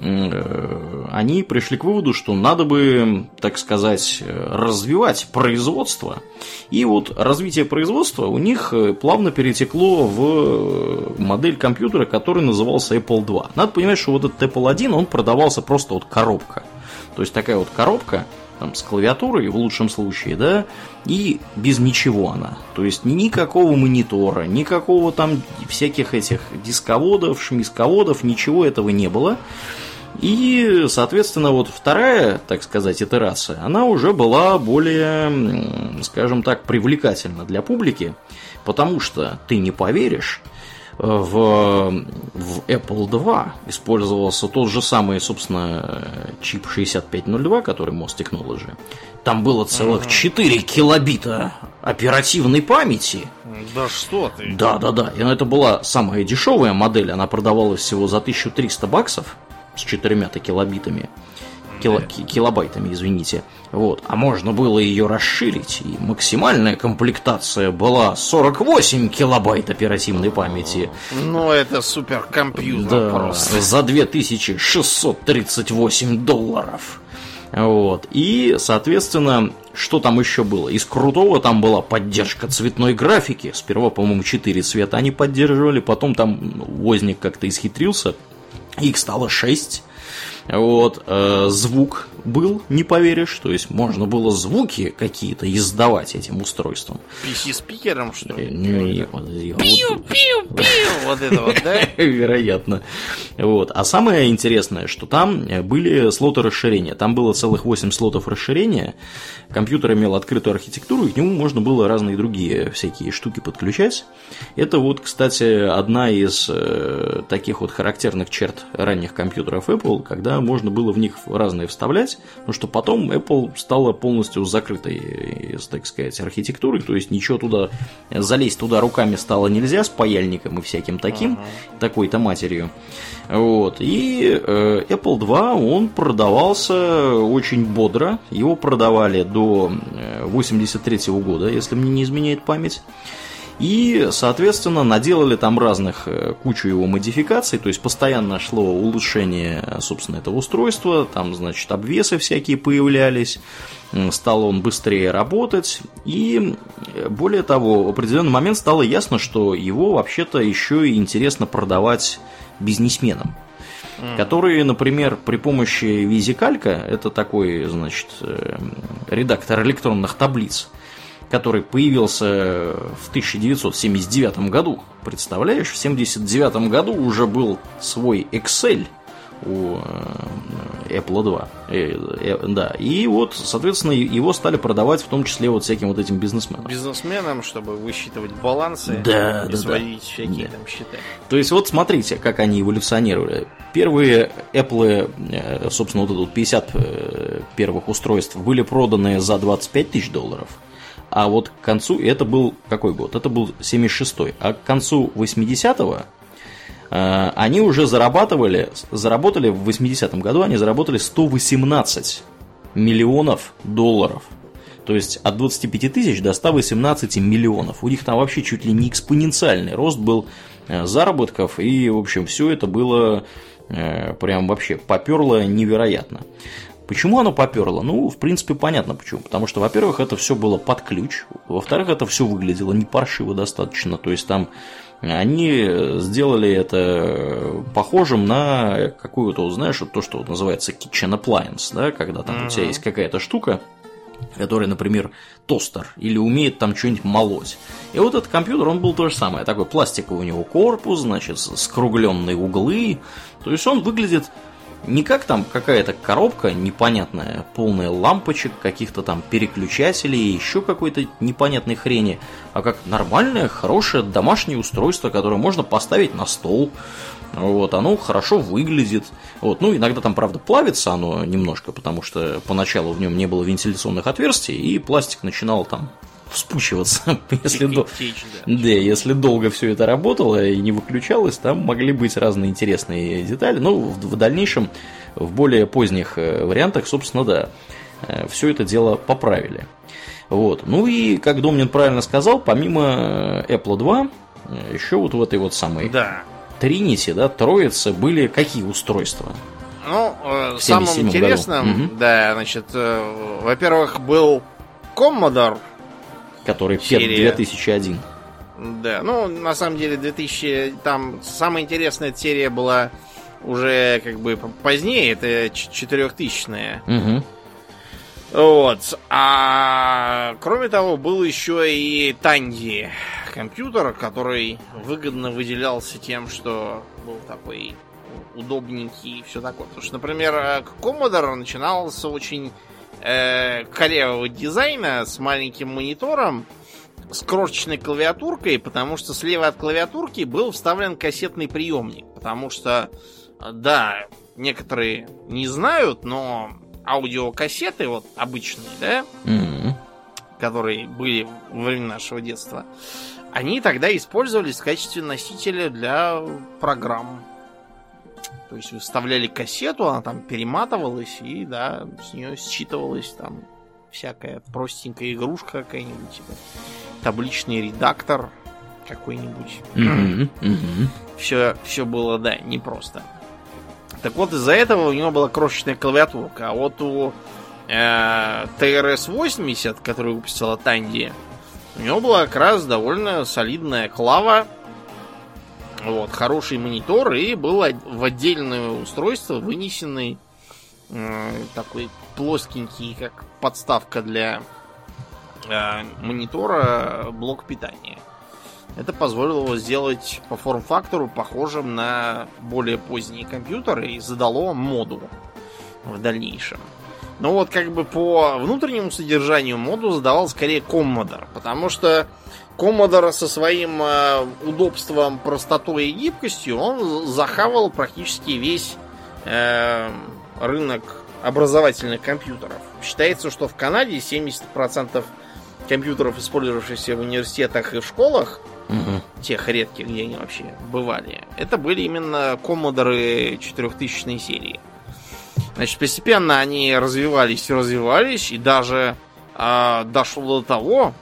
э, они пришли к выводу, что надо бы, так сказать, развивать производство. И вот развитие производства у них э, плавно перетекло в модель компьютера, который назывался Apple II. Надо понимать, что вот этот Apple I, он продавался просто вот коробка – То есть такая вот коробка, там, с клавиатурой в лучшем случае, да, и без ничего она. То есть никакого монитора, никакого там всяких этих дисководов, шмисководов, ничего этого не было. И, соответственно, вот вторая, так сказать, итерация, она уже была более, скажем так, привлекательна для публики, потому что ты не поверишь, в, в Apple 2 использовался тот же самый, собственно, чип 6502, который MOS Technology. Там было целых 4 килобита оперативной памяти. Да что ты? Да, да, да. И это была самая дешевая модель. Она продавалась всего за 1300 баксов с четырьмя-то килобитами кило, килобайтами, извините. Вот. А можно было ее расширить, и максимальная комплектация была 48 килобайт оперативной памяти. Ну, это суперкомпьютер да, просто. За 2638 долларов. Вот. И, соответственно, что там еще было? Из крутого там была поддержка цветной графики. Сперва, по-моему, 4 цвета они поддерживали, потом там возник как-то исхитрился. Их стало 6. Вот, э, звук был, не поверишь, то есть можно было звуки какие-то издавать этим устройством. PC-спикером, что ли? Не, Пиу, пиу, пиу, вот это вот, да? Вероятно. Вот. А самое интересное, что там были слоты расширения. Там было целых 8 слотов расширения. Компьютер имел открытую архитектуру, и к нему можно было разные другие всякие штуки подключать. Это вот, кстати, одна из э, таких вот характерных черт ранних компьютеров Apple, когда можно было в них разные вставлять, но что потом Apple стала полностью закрытой, так сказать, архитектурой, то есть ничего туда, залезть туда руками стало нельзя с паяльником и всяким таким, uh-huh. такой-то матерью. Вот. И э, Apple 2, он продавался очень бодро, его продавали до 83 э, года, если мне не изменяет память. И, соответственно, наделали там разных э, кучу его модификаций, то есть постоянно шло улучшение, собственно, этого устройства, там, значит, обвесы всякие появлялись, стал он быстрее работать, и, э, более того, в определенный момент стало ясно, что его вообще-то еще и интересно продавать бизнесменам которые, например, при помощи Визикалька, это такой, значит, э, редактор электронных таблиц, который появился в 1979 году. Представляешь, в 1979 году уже был свой Excel у э, Apple 2. Э, э, да. И вот, соответственно, его стали продавать в том числе вот всяким вот этим бизнесменам. Бизнесменам, чтобы высчитывать балансы да, и да, сводить да. всякие Нет. там счета. То есть вот смотрите, как они эволюционировали. Первые Apple, собственно, вот это вот 50 первых устройств были проданы за 25 тысяч долларов. А вот к концу, это был какой год? Это был 76-й. А к концу 80-го э, они уже зарабатывали, заработали в 80-м году, они заработали 118 миллионов долларов. То есть от 25 тысяч до 118 миллионов. У них там вообще чуть ли не экспоненциальный рост был э, заработков, и, в общем, все это было э, прям вообще поперло невероятно. Почему оно поперло? Ну, в принципе, понятно почему. Потому что, во-первых, это все было под ключ. Во-вторых, это все выглядело не паршиво достаточно. То есть там они сделали это похожим на какую-то, знаешь, вот то, что называется kitchen appliance, да, когда там uh-huh. у тебя есть какая-то штука, который, например, тостер или умеет там что-нибудь молоть. И вот этот компьютер, он был то же самое. Такой пластиковый у него корпус, значит, скругленные углы. То есть он выглядит не как там какая-то коробка непонятная, полная лампочек, каких-то там переключателей, еще какой-то непонятной хрени, а как нормальное, хорошее домашнее устройство, которое можно поставить на стол. Вот, оно хорошо выглядит. Вот, ну, иногда там, правда, плавится оно немножко, потому что поначалу в нем не было вентиляционных отверстий, и пластик начинал там вспучиваться, если, до... Да. да, если долго все это работало и не выключалось, там могли быть разные интересные детали. Ну, в, в дальнейшем, в более поздних э, вариантах, собственно, да, э, все это дело поправили. Вот. Ну и, как Домнин правильно сказал, помимо э, Apple 2, еще вот в этой вот самой да. Trinity, да, троице были какие устройства? Ну, э, самым интересным, угу. да, значит, э, во-первых, был Commodore который Серия. 2001. Да, ну, на самом деле, 2000, там самая интересная серия была уже как бы позднее, это 4000-е. Угу. Вот. А кроме того, был еще и Танди компьютер, который выгодно выделялся тем, что был такой удобненький и все такое. Потому что, например, Commodore начинался очень э, корявого дизайна с маленьким монитором, с крошечной клавиатуркой, потому что слева от клавиатурки был вставлен кассетный приемник. Потому что, да, некоторые не знают, но аудиокассеты, вот обычные, да, Мгм. которые были во время нашего детства, они тогда использовались в качестве носителя для программ. То есть вы вставляли кассету, она там перематывалась, и да, с нее считывалась там всякая простенькая игрушка какая-нибудь, типа табличный редактор какой-нибудь. Мгм. Мгм. Все, все было, да, непросто. Так вот, из-за этого у него была крошечная клавиатурка. А вот у э, TRS-80, который выпустила Танди, у него была как раз довольно солидная клава. Вот, хороший монитор, и был в отдельное устройство вынесенный э, такой плоскенький, как подставка для э, монитора, блок питания. Это позволило его сделать по форм-фактору похожим на более поздние компьютеры и задало моду в дальнейшем. Но вот как бы по внутреннему содержанию моду задавал скорее Commodore, потому что Commodore со своим э, удобством, простотой и гибкостью он захавал практически весь э, рынок образовательных компьютеров. Считается, что в Канаде 70% компьютеров, использовавшихся в университетах и в школах, Мгм. тех редких, где они вообще бывали, это были именно Commodore 4000 серии. Значит, постепенно они развивались и развивались, и даже а, дошло до того,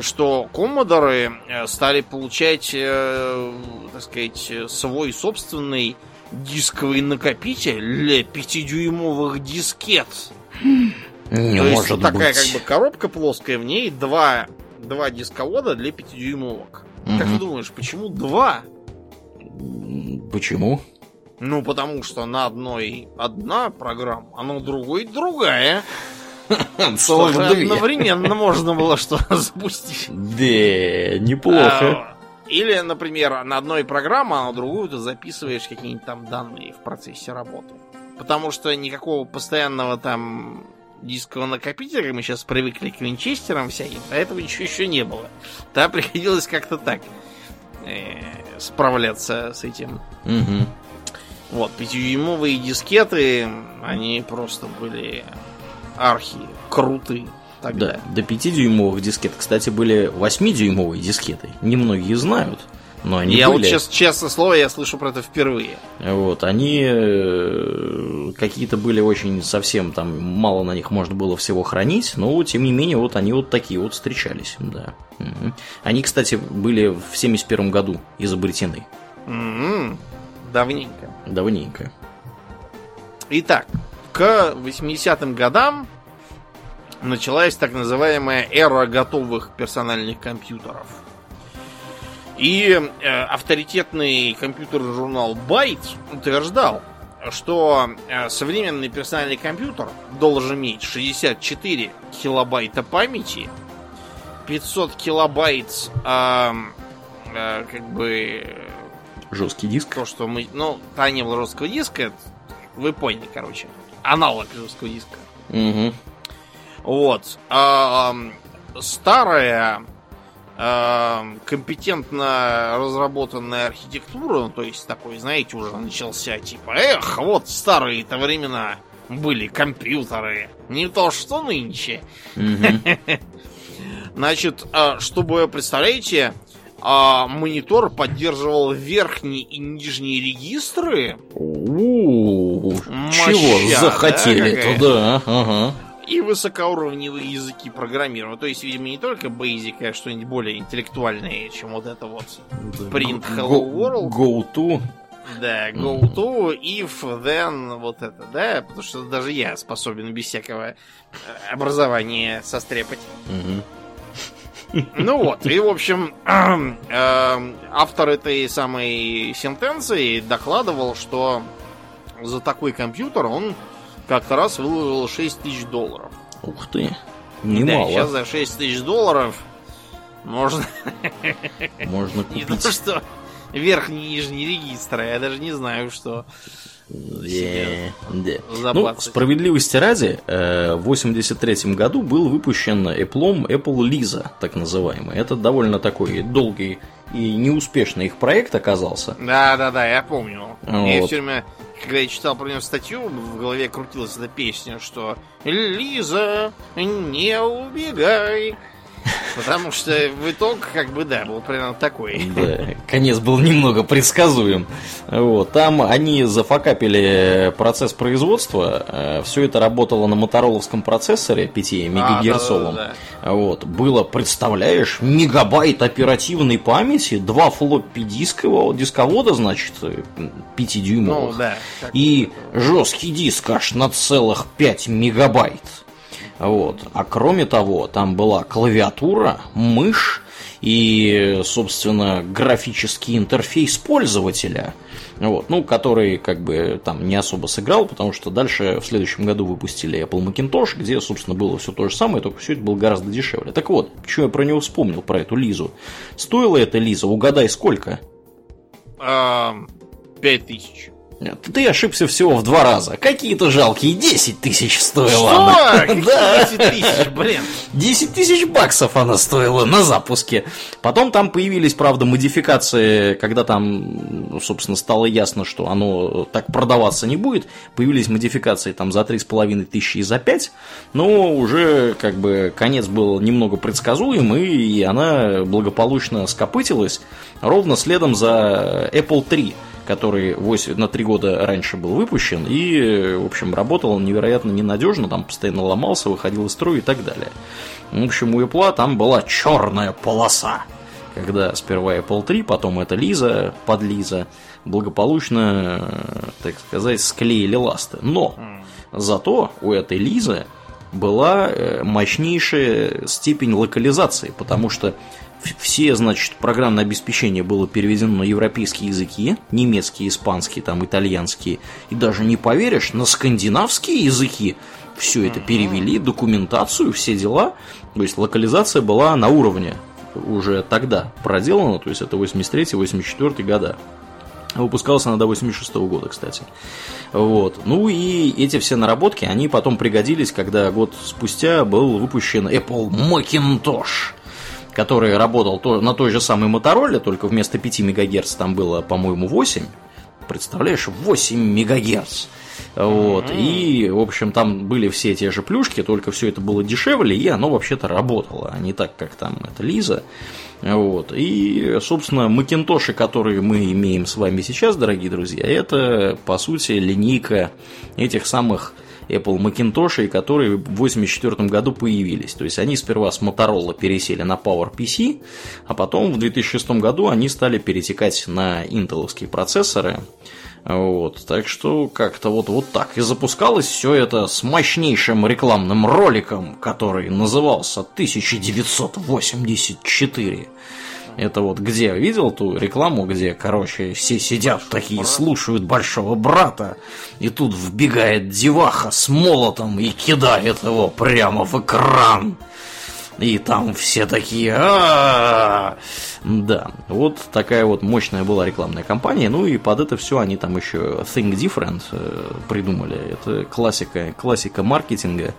что Commodore э, стали получать, э, так сказать, свой собственный дисковый накопитель для 5-дюймовых дискет. Не То есть может вот такая быть. как бы коробка плоская, в ней два, два дисковода для 5-дюймовок. Как Мгм. ты думаешь, почему два? Почему? Ну, потому что на одной одна программа, а на другой другая. Целых две. одновременно можно было что запустить. Да, неплохо. А, Или, например, на одной программе, а на другую ты записываешь какие-нибудь там данные в процессе работы. Потому что никакого постоянного там дискового накопителя, мы сейчас привыкли к винчестерам всяким, а этого ничего еще не было. Да, приходилось как-то так э, справляться с этим. Вот, 5-дюймовые дискеты, они просто были архи круты тогда. Да, до 5-дюймовых дискет, кстати, были 8-дюймовые дискеты. Немногие знают, но они я были. вот чест- честное слово, я слышу про это впервые. Вот, они э, какие-то были очень совсем там мало на них можно было всего хранить, но тем не менее вот они вот такие вот встречались, да. Мгм. Они, кстати, были в 71 году изобретены, М-м, давненько. давненько. Итак, к 80-м годам началась так называемая эра готовых персональных компьютеров. И э, авторитетный компьютерный журнал Byte утверждал, что э, современный персональный компьютер должен иметь 64 килобайта памяти, 500 килобайт э, э, как бы Жесткий диск. то, что мы... Ну, там не было жесткого диска, вы поняли, короче. Аналог жесткого диска. Мгм. Вот. А, старая ам, компетентно разработанная архитектура, ну, то есть такой, знаете, уже начался типа, эх, вот старые-то времена были компьютеры, не то что нынче. Мгм. Значит, а, чтобы, представляете, а, монитор поддерживал верхние и нижние регистры, Моща, Чего да, захотели какая? туда? Ага. и высокоуровневые языки программирования. То есть, видимо, не только Basic, а что-нибудь более интеллектуальное, чем вот это вот. Print Hello World. Go to. Да, go to, if, then, вот это, да, потому что даже я способен без всякого э, образования сострепать. Ну вот, и, в общем, эм, автор этой самой сентенции докладывал, что за такой компьютер он как-то раз выложил 6 тысяч долларов. Ух ты, немало. Да, сейчас за 6 тысяч долларов можно... Можно Не купить. то, что верхний и нижний регистры, я даже не знаю, что. Да. Ну, справедливости ради, э, в 83 году был выпущен Apple Apple Lisa, так называемый. Это довольно такой долгий и неуспешный их проект оказался. Да, да, да, я помню. Мне Вот. все время, когда я читал про него статью, в голове крутилась эта песня, что Лиза, не убегай. Потому что в итог, как бы, да, был примерно такой. Да, конец был немного предсказуем. Вот, там они зафакапили процесс производства. Все это работало на мотороловском процессоре 5 мегагерцовом. да, Вот, было, представляешь, мегабайт оперативной памяти, два флоппи дискового, дисковода, значит, 5 дюймовых. Ну, да. И жесткий диск аж на целых 5 мегабайт. Вот. А кроме того, там была клавиатура, мышь и, собственно, графический интерфейс пользователя. Вот, ну, который как бы там не особо сыграл, потому что дальше в следующем году выпустили Apple Macintosh, где, собственно, было все то же самое, только все это было гораздо дешевле. Так вот, что я про него вспомнил, про эту Лизу. Стоила эта Лиза, угадай, сколько? Ам, Пять тысяч. Ты ошибся всего в два раза. Какие-то жалкие 10 тысяч стоила. Что? она. Да. 10 тысяч, блин. 10 тысяч баксов она стоила на запуске. Потом там появились, правда, модификации, когда там, ну, собственно, стало ясно, что оно так продаваться не будет. Появились модификации там за 3,5 тысячи и за 5. Но уже как бы конец был немного предсказуем, и она благополучно скопытилась ровно следом за Apple 3 который 8, на 3 года раньше был выпущен и, в общем, работал невероятно ненадежно, там постоянно ломался, выходил из строя и так далее. В общем, у Apple там была черная полоса, когда сперва Apple 3, потом это Лиза, под Лиза, благополучно, э, так сказать, склеили ласты. Но зато у этой Лизы была э, мощнейшая степень локализации, потому что все, значит, программное обеспечение было переведено на европейские языки, немецкий, испанский, там, итальянский, и даже не поверишь, на скандинавские языки все это перевели, документацию, все дела, то есть локализация была на уровне уже тогда проделана, то есть это 83-84 года. Выпускалась она до 86 года, кстати. Вот. Ну и эти все наработки, они потом пригодились, когда год спустя был выпущен Apple Macintosh, который работал на той же самой Мотороле, только вместо 5 МГц там было, по-моему, 8. Представляешь, 8 МГц. Вот. И, в общем, там были все те же плюшки, только все это было дешевле, и оно вообще-то работало, а не так, как там это Лиза. Вот. И, собственно, макинтоши, которые мы имеем с вами сейчас, дорогие друзья, это, по сути, линейка этих самых Apple Macintosh, которые в 1984 году появились. То есть они сперва с Motorola пересели на PowerPC, а потом в 2006 году они стали перетекать на интеловские процессоры. Вот, так что как-то вот, вот так. И запускалось все это с мощнейшим рекламным роликом, который назывался 1984. Это вот где видел ту рекламу, где, короче, все сидят такие, слушают большого брата, и тут вбегает деваха с молотом и кидает его прямо в экран. И там все такие! Да, вот такая вот мощная была рекламная кампания. Ну и под это все они там еще Think Different э, придумали. Это классика, классика маркетинга.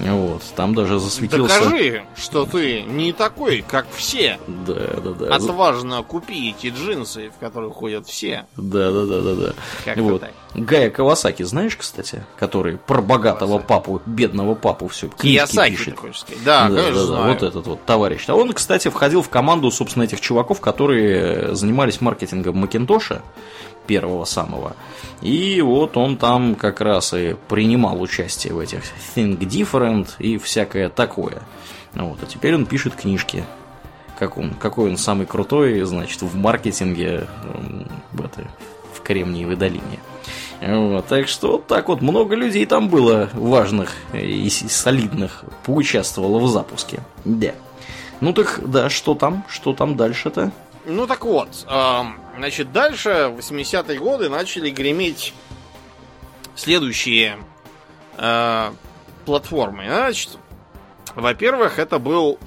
Вот, там даже засветился. Докажи, что ты не такой, как все. Да, да, да. Отважно купи эти джинсы, в которых ходят все. Да, да, да, да, да. Как-то вот. так. Гая Кавасаки, знаешь, кстати, который про богатого папу, бедного папу все книжки пишет. Да, да, конечно, да, да, знаю. вот этот вот товарищ. А он, кстати, входил в команду, собственно, этих чуваков, которые занимались маркетингом Макинтоша, первого самого. И вот он там как раз и принимал участие в этих Think Different и всякое такое. Вот, а теперь он пишет книжки. Как он, какой он самый крутой, значит, в маркетинге в, этой, в Кремниевой долине. Вот, так что вот так вот много людей там было важных и солидных поучаствовало в запуске. Да. Ну так, да, что там? Что там дальше-то? Ну так вот, эм, значит, дальше в 80-е годы начали греметь следующие э, платформы. Значит, во-первых, это был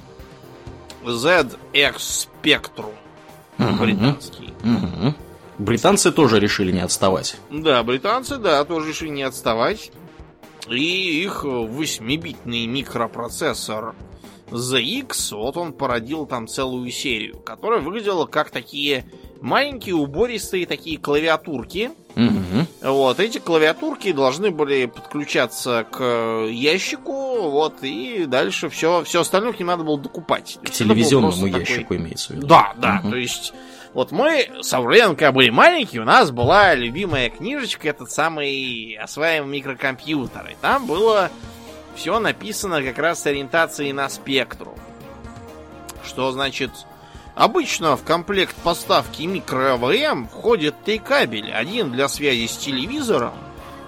ZX Spectrum британский. Угу. Британцы тоже решили не отставать. Да, британцы, да, тоже решили не отставать. И их 8-битный микропроцессор ZX, вот он породил там целую серию, которая выглядела как такие маленькие убористые такие клавиатурки. Угу. Вот, эти клавиатурки должны были подключаться к ящику, вот, и дальше все, все остальное к ним надо было докупать. К телевизионному ящику такой... имеется в виду. Да, да, угу. то есть вот мы с Аурлином, когда были маленькие, у нас была любимая книжечка, этот самый осваиваемый микрокомпьютер. И там было все написано как раз с ориентацией на спектру. Что значит, обычно в комплект поставки микро-АВМ входит три кабеля. Один для связи с телевизором,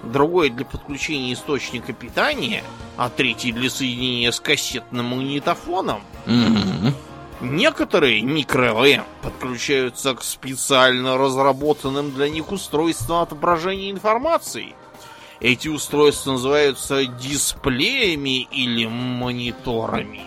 другой для подключения источника питания, а третий для соединения с кассетным магнитофоном. Mm-hmm. Некоторые микро-ЛМ подключаются к специально разработанным для них устройствам отображения информации. Эти устройства называются дисплеями или мониторами.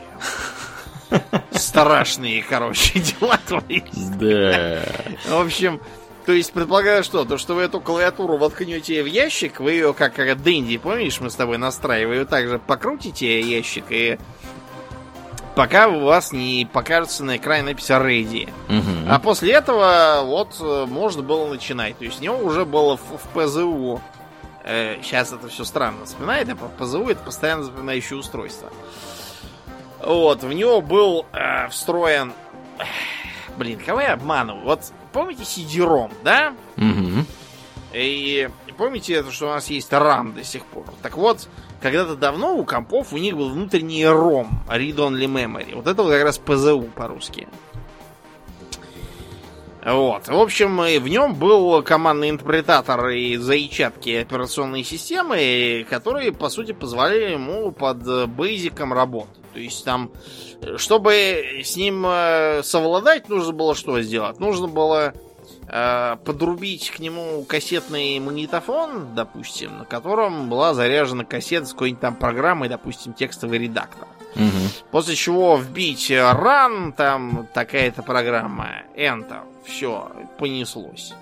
Страшные, короче, дела творились. Да. В общем, то есть предполагаю что? То, что вы эту клавиатуру воткнете в ящик, вы ее как Дэнди, помнишь, мы с тобой настраиваем, также покрутите ящик и пока у вас не покажется на экране надпись Ready. Угу. А после этого вот э, можно было начинать. То есть у него уже было в, в ПЗУ. Э, сейчас это все странно вспоминает, а ПЗУ это постоянно запоминающее устройство. Вот, в него был э, встроен... Блин, кого я обманываю? Вот помните CD-ROM, да? Угу. И помните, что у нас есть RAM до сих пор? Так вот, когда-то давно у компов у них был внутренний ROM, Read Only Memory. Вот это вот как раз ПЗУ по-русски. Вот. В общем, в нем был командный интерпретатор и заичатки операционной системы, которые, по сути, позволяли ему под бейзиком работать. То есть там, чтобы с ним э, совладать, нужно было что сделать? Нужно было Э, подрубить к нему кассетный магнитофон, допустим, на котором была заряжена кассета с какой-нибудь там программой, допустим, текстовый редактор. Угу. После чего вбить run, там такая-то программа, enter, все, понеслось.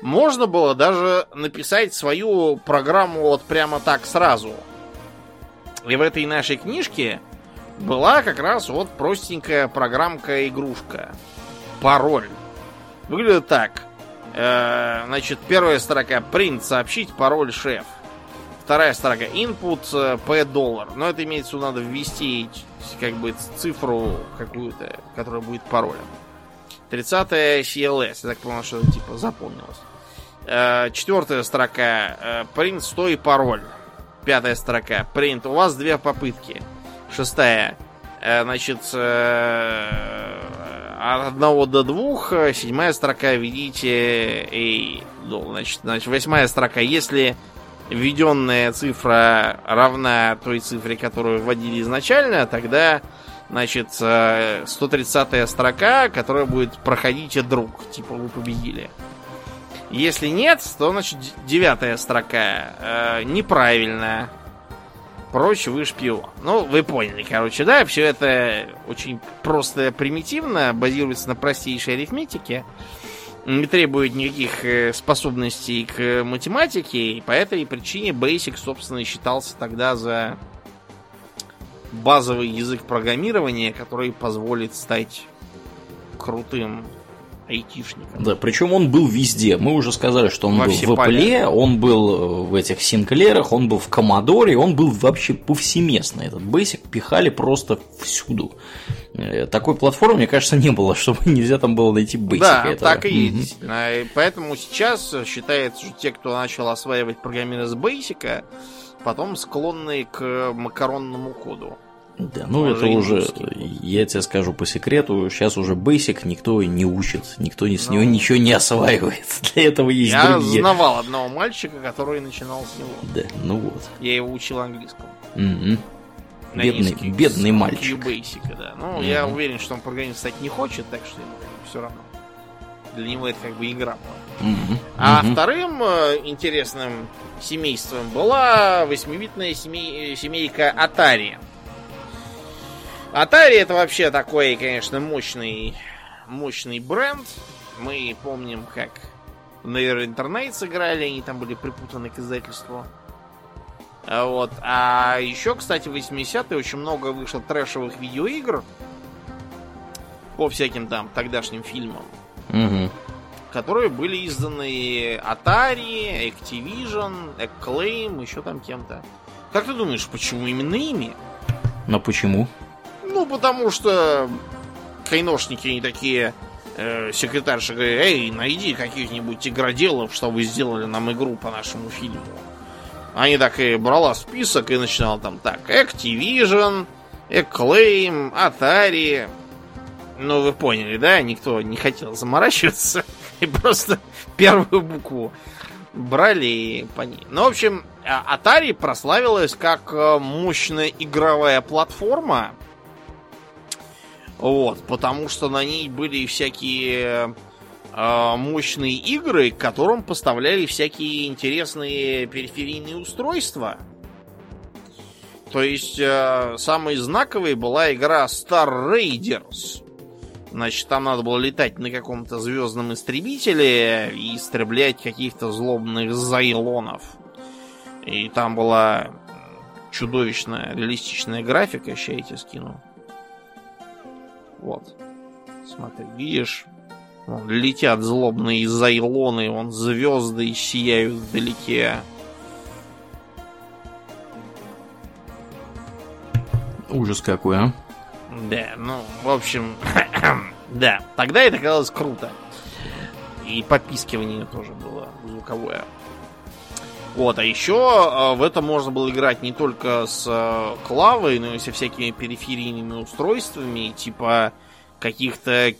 Можно было даже написать свою программу вот прямо так сразу. И в этой нашей книжке была как раз вот простенькая программка-игрушка. Пароль Выглядит так. Э, значит, первая строка print сообщить пароль шеф. Вторая строка input p доллар. Но это имеется в виду, надо ввести как бы цифру какую-то, которая будет паролем. 30 CLS. Я так понял, что типа запомнилось. Э, четвертая строка э, print 100 и пароль. Пятая строка print. У вас две попытки. Шестая. Значит, от одного до двух, э, седьмая строка введите ну, значит, значит, восьмая строка, если введенная цифра равна той цифре, которую вводили изначально, тогда, значит, 130 э, строка, которая будет проходите друг, типа вы победили. Если нет, то, значит, девятая строка э, неправильная прочь, вы шпион. Ну, вы поняли, короче, да, все это очень просто примитивно, базируется на простейшей арифметике, не требует никаких э, способностей к математике, и по этой причине Basic, собственно, считался тогда за базовый язык программирования, который позволит стать крутым айтишником. Да, причем он был везде. Мы уже сказали, что он Во был в Apple, он был э, в этих Синклерах, он был в Commodore, он был вообще повсеместно. Этот Basic пихали просто всюду. Э, такой платформы, мне кажется, не было, чтобы нельзя там было найти Basic. Да, это... так и есть. Mm-hmm. Поэтому сейчас считается, что те, кто начал осваивать программирование с Basic, потом склонны к макаронному коду. Да, ну это уже, я тебе скажу по секрету, сейчас уже Basic никто не учит, никто с ну, него ничего не осваивает. Для этого есть я другие. Я знавал одного мальчика, который начинал с него. Да, ну вот. Я его учил английскому. Угу. Бедный, низкий, бедный мальчик. Basic, да. Ну, угу. я уверен, что он программист стать не хочет, так что ему все равно. Для него это как бы игра была. Mm-hmm. А mm-hmm. вторым э, интересным семейством была восьмибитная семей, семейка Atari. Atari это вообще такой, конечно, мощный, мощный бренд. Мы помним, как на интернет сыграли, они там были припутаны к издательству. А вот. А еще, кстати, в 80-е очень много вышло трэшевых видеоигр по всяким там тогдашним фильмам. Угу. Которые были изданы Atari, Activision, Acclaim, еще там кем-то. Как ты думаешь, почему именно ими? Но почему? Ну, потому что кайношники не такие э, секретарша говорит, эй, найди каких-нибудь игроделов, чтобы сделали нам игру по нашему фильму. Они так и брала список и начинала там так, Activision, Acclaim, Atari. Ну, вы поняли, да? Никто не хотел заморачиваться. И просто первую букву брали по ней. Ну, в общем, а, Atari прославилась как э, мощная игровая платформа, вот, потому что на ней были всякие э, мощные игры, к которым поставляли всякие интересные периферийные устройства. То есть, э, самой знаковой была игра Star Raiders. Значит, там надо было летать на каком-то звездном истребителе и истреблять каких-то злобных зайлонов. И там была чудовищная реалистичная графика, сейчас я тебе скину. Вот. Смотри, видишь? Вон, летят злобные зайлоны, вон звезды сияют вдалеке. Ужас какой, а? Да, ну, в общем, да, тогда это казалось круто. И попискивание тоже было звуковое. Вот, а еще э, в это можно было играть не только с э, клавой, но и со всякими периферийными устройствами, типа каких-то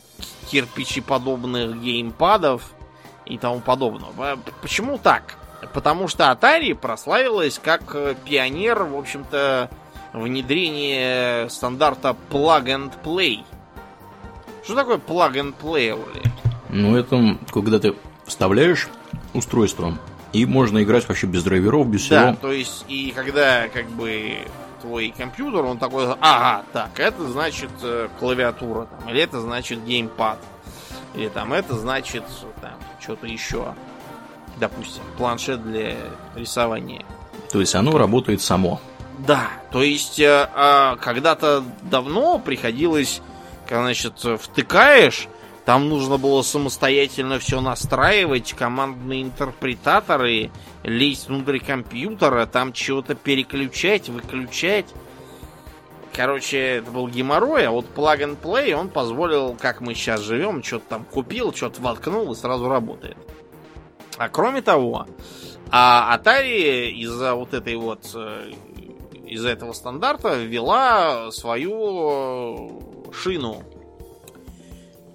кирпичеподобных геймпадов и тому подобного. Почему так? Потому что Atari прославилась как э, пионер, в общем-то, внедрения стандарта Plug and Play. Что такое Plug and Play, Оли? Ну, это когда ты вставляешь устройство и можно играть вообще без драйверов, без всего. Да, то есть, и когда как бы твой компьютер, он такой, ага, так, это значит э, клавиатура, там, или это значит геймпад, или там это значит там что-то еще, допустим, планшет для рисования. То есть оно работает само. Да, то есть э, э, когда-то давно приходилось, значит, втыкаешь там нужно было самостоятельно все настраивать, командные интерпретаторы, лезть внутрь компьютера, там чего-то переключать, выключать. Короче, это был геморрой, а вот Plug and Play он позволил, как мы сейчас живем, что-то там купил, что-то воткнул и сразу работает. А кроме того, а Atari из-за вот этой вот э, из-за этого стандарта ввела свою шину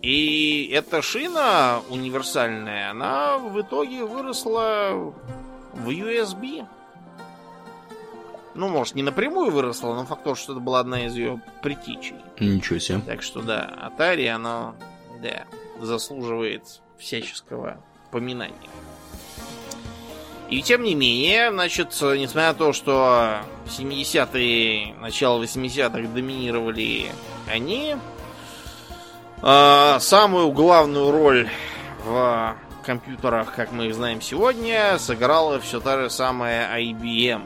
и эта шина универсальная, она в итоге выросла в USB. Ну, может, не напрямую выросла, но факт то, что это была одна из ее притичей. Ничего себе. Так что да, Atari, она, да, заслуживает всяческого поминания. И тем не менее, значит, несмотря на то, что 70-е, начало 80-х доминировали они, а, самую главную роль в компьютерах, как мы их знаем сегодня, сыграла все та же самая IBM.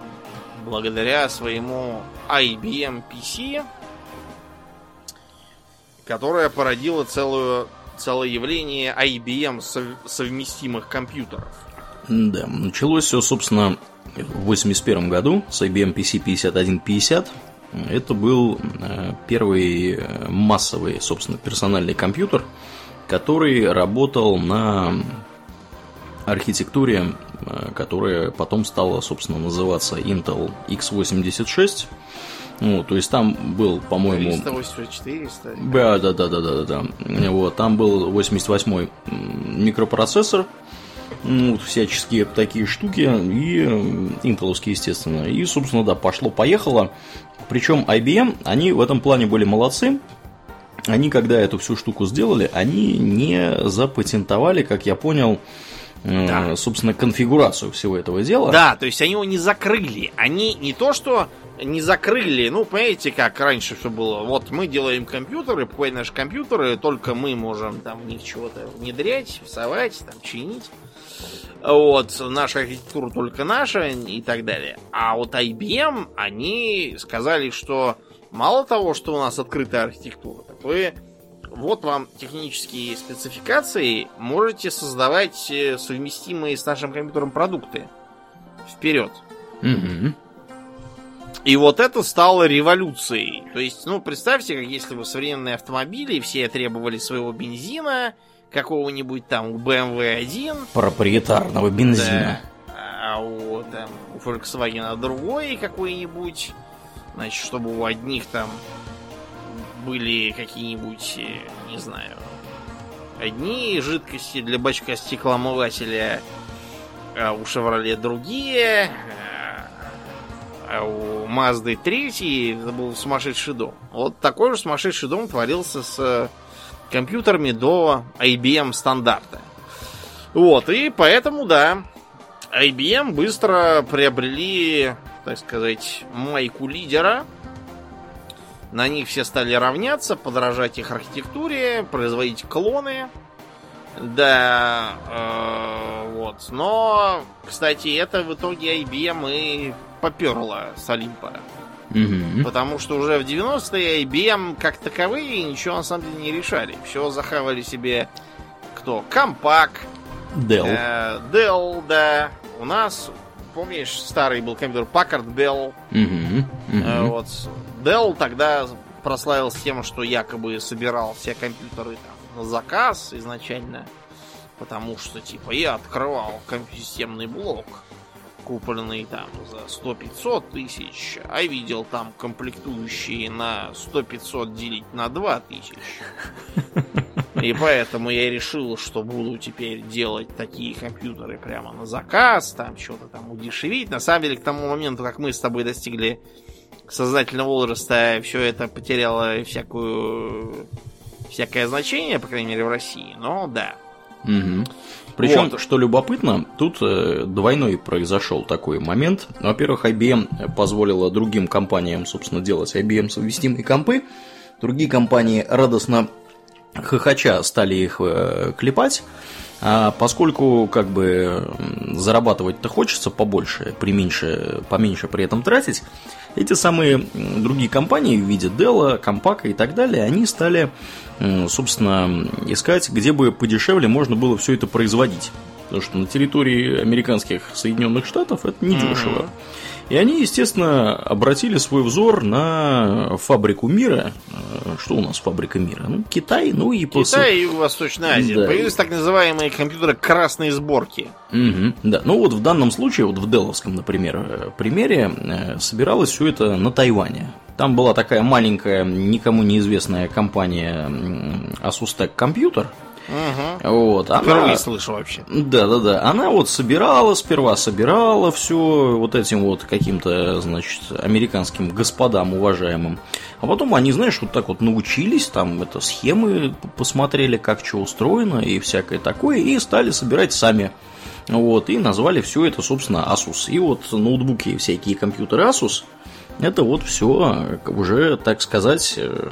Благодаря своему IBM PC, которая породила целую, целое явление IBM совместимых компьютеров. Да, началось все, собственно, в 1981 году с IBM PC 5150, это был э, первый э, массовый, собственно, персональный компьютер, который работал на архитектуре, э, которая потом стала, собственно, называться Intel x86. Ну, то есть там был, по-моему... 384, Да, да, да, да, да, да. Вот, там был 88-й микропроцессор, ну, вот всяческие такие штуки, и интеловские, естественно. И, собственно, да, пошло-поехало. Причем IBM, они в этом плане были молодцы. они, когда эту всю штуку сделали, они не запатентовали, как я понял, э, да. собственно, конфигурацию всего этого дела. Да, то есть они его не закрыли. Они не то, что не закрыли, ну, понимаете, как раньше все было. Вот мы делаем компьютеры, покупаем наши компьютеры, только мы можем там в них чего-то внедрять, всовать, там, чинить. Вот, наша архитектура только наша и так далее. А вот IBM, они сказали, что мало того, что у нас открытая архитектура, так вы вот вам технические спецификации, можете создавать э, совместимые с нашим компьютером продукты. Вперед. Угу. И вот это стало революцией. То есть, ну, представьте, как если бы современные автомобили все требовали своего бензина, какого-нибудь там у BMW 1. Проприетарного бензина. Да. А у, там, у Volkswagen другой какой-нибудь. Значит, чтобы у одних там были какие-нибудь, э, не знаю, одни жидкости для бачка стеклоомывателя, а у Chevrolet другие, а у Мазды третий это был сумасшедший дом. Вот такой же сумасшедший дом творился с компьютерами до IBM стандарта. Вот, и поэтому, да, IBM быстро приобрели, так сказать, майку лидера. На них все стали равняться, подражать их архитектуре, производить клоны. Да, э, вот. Но, кстати, это в итоге IBM и поперла с Олимпа. Угу. Потому что уже в 90-е IBM как таковые ничего на самом деле не решали. Все захавали себе кто? Компак. Dell. Э, Dell, да. У нас, помнишь, старый был компьютер Packard Bell. Угу. Угу. Э, вот. Dell тогда прославился тем, что якобы собирал все компьютеры там, на заказ изначально. Потому что, типа, я открывал системный блок купленный там за 100-500 тысяч, а видел там комплектующие на 100-500 делить на 2 тысяч. И поэтому я решил, что буду теперь делать такие компьютеры прямо на заказ, там что-то там удешевить. На самом деле, к тому моменту, как мы с тобой достигли сознательного возраста, все это потеряло всякую всякое значение, по крайней мере, в России. Но да. Угу. Причем, вот. что любопытно, тут э, двойной произошел такой момент. Во-первых, IBM позволила другим компаниям, собственно, делать IBM совместимые компы. Другие компании радостно хохоча стали их э, клепать. А поскольку как бы зарабатывать-то хочется побольше, при меньше, поменьше при этом тратить, эти самые другие компании в виде Dell, Compaq и так далее, они стали собственно, искать, где бы подешевле можно было все это производить. Потому что на территории американских Соединенных Штатов это недешево. И они, естественно, обратили свой взор на фабрику мира. Э, что у нас фабрика мира? Ну, Китай, ну и после... Китай и Юго-Восточная Азия. Да. Появились так называемые компьютеры красной сборки. Угу, да, ну вот в данном случае, вот в Деловском, например, э, примере, э, собиралось все это на Тайване. Там была такая маленькая, никому неизвестная компания Asus Tech Computer. Угу. Вот, она, Впервые слышу вообще. Да, да, да. Она вот собирала, сперва собирала все вот этим вот каким-то, значит, американским господам уважаемым. А потом они, знаешь, вот так вот научились, там это схемы посмотрели, как что устроено и всякое такое, и стали собирать сами. Вот, и назвали все это, собственно, Asus. И вот ноутбуки, всякие компьютеры Asus – это вот все уже, так сказать, э,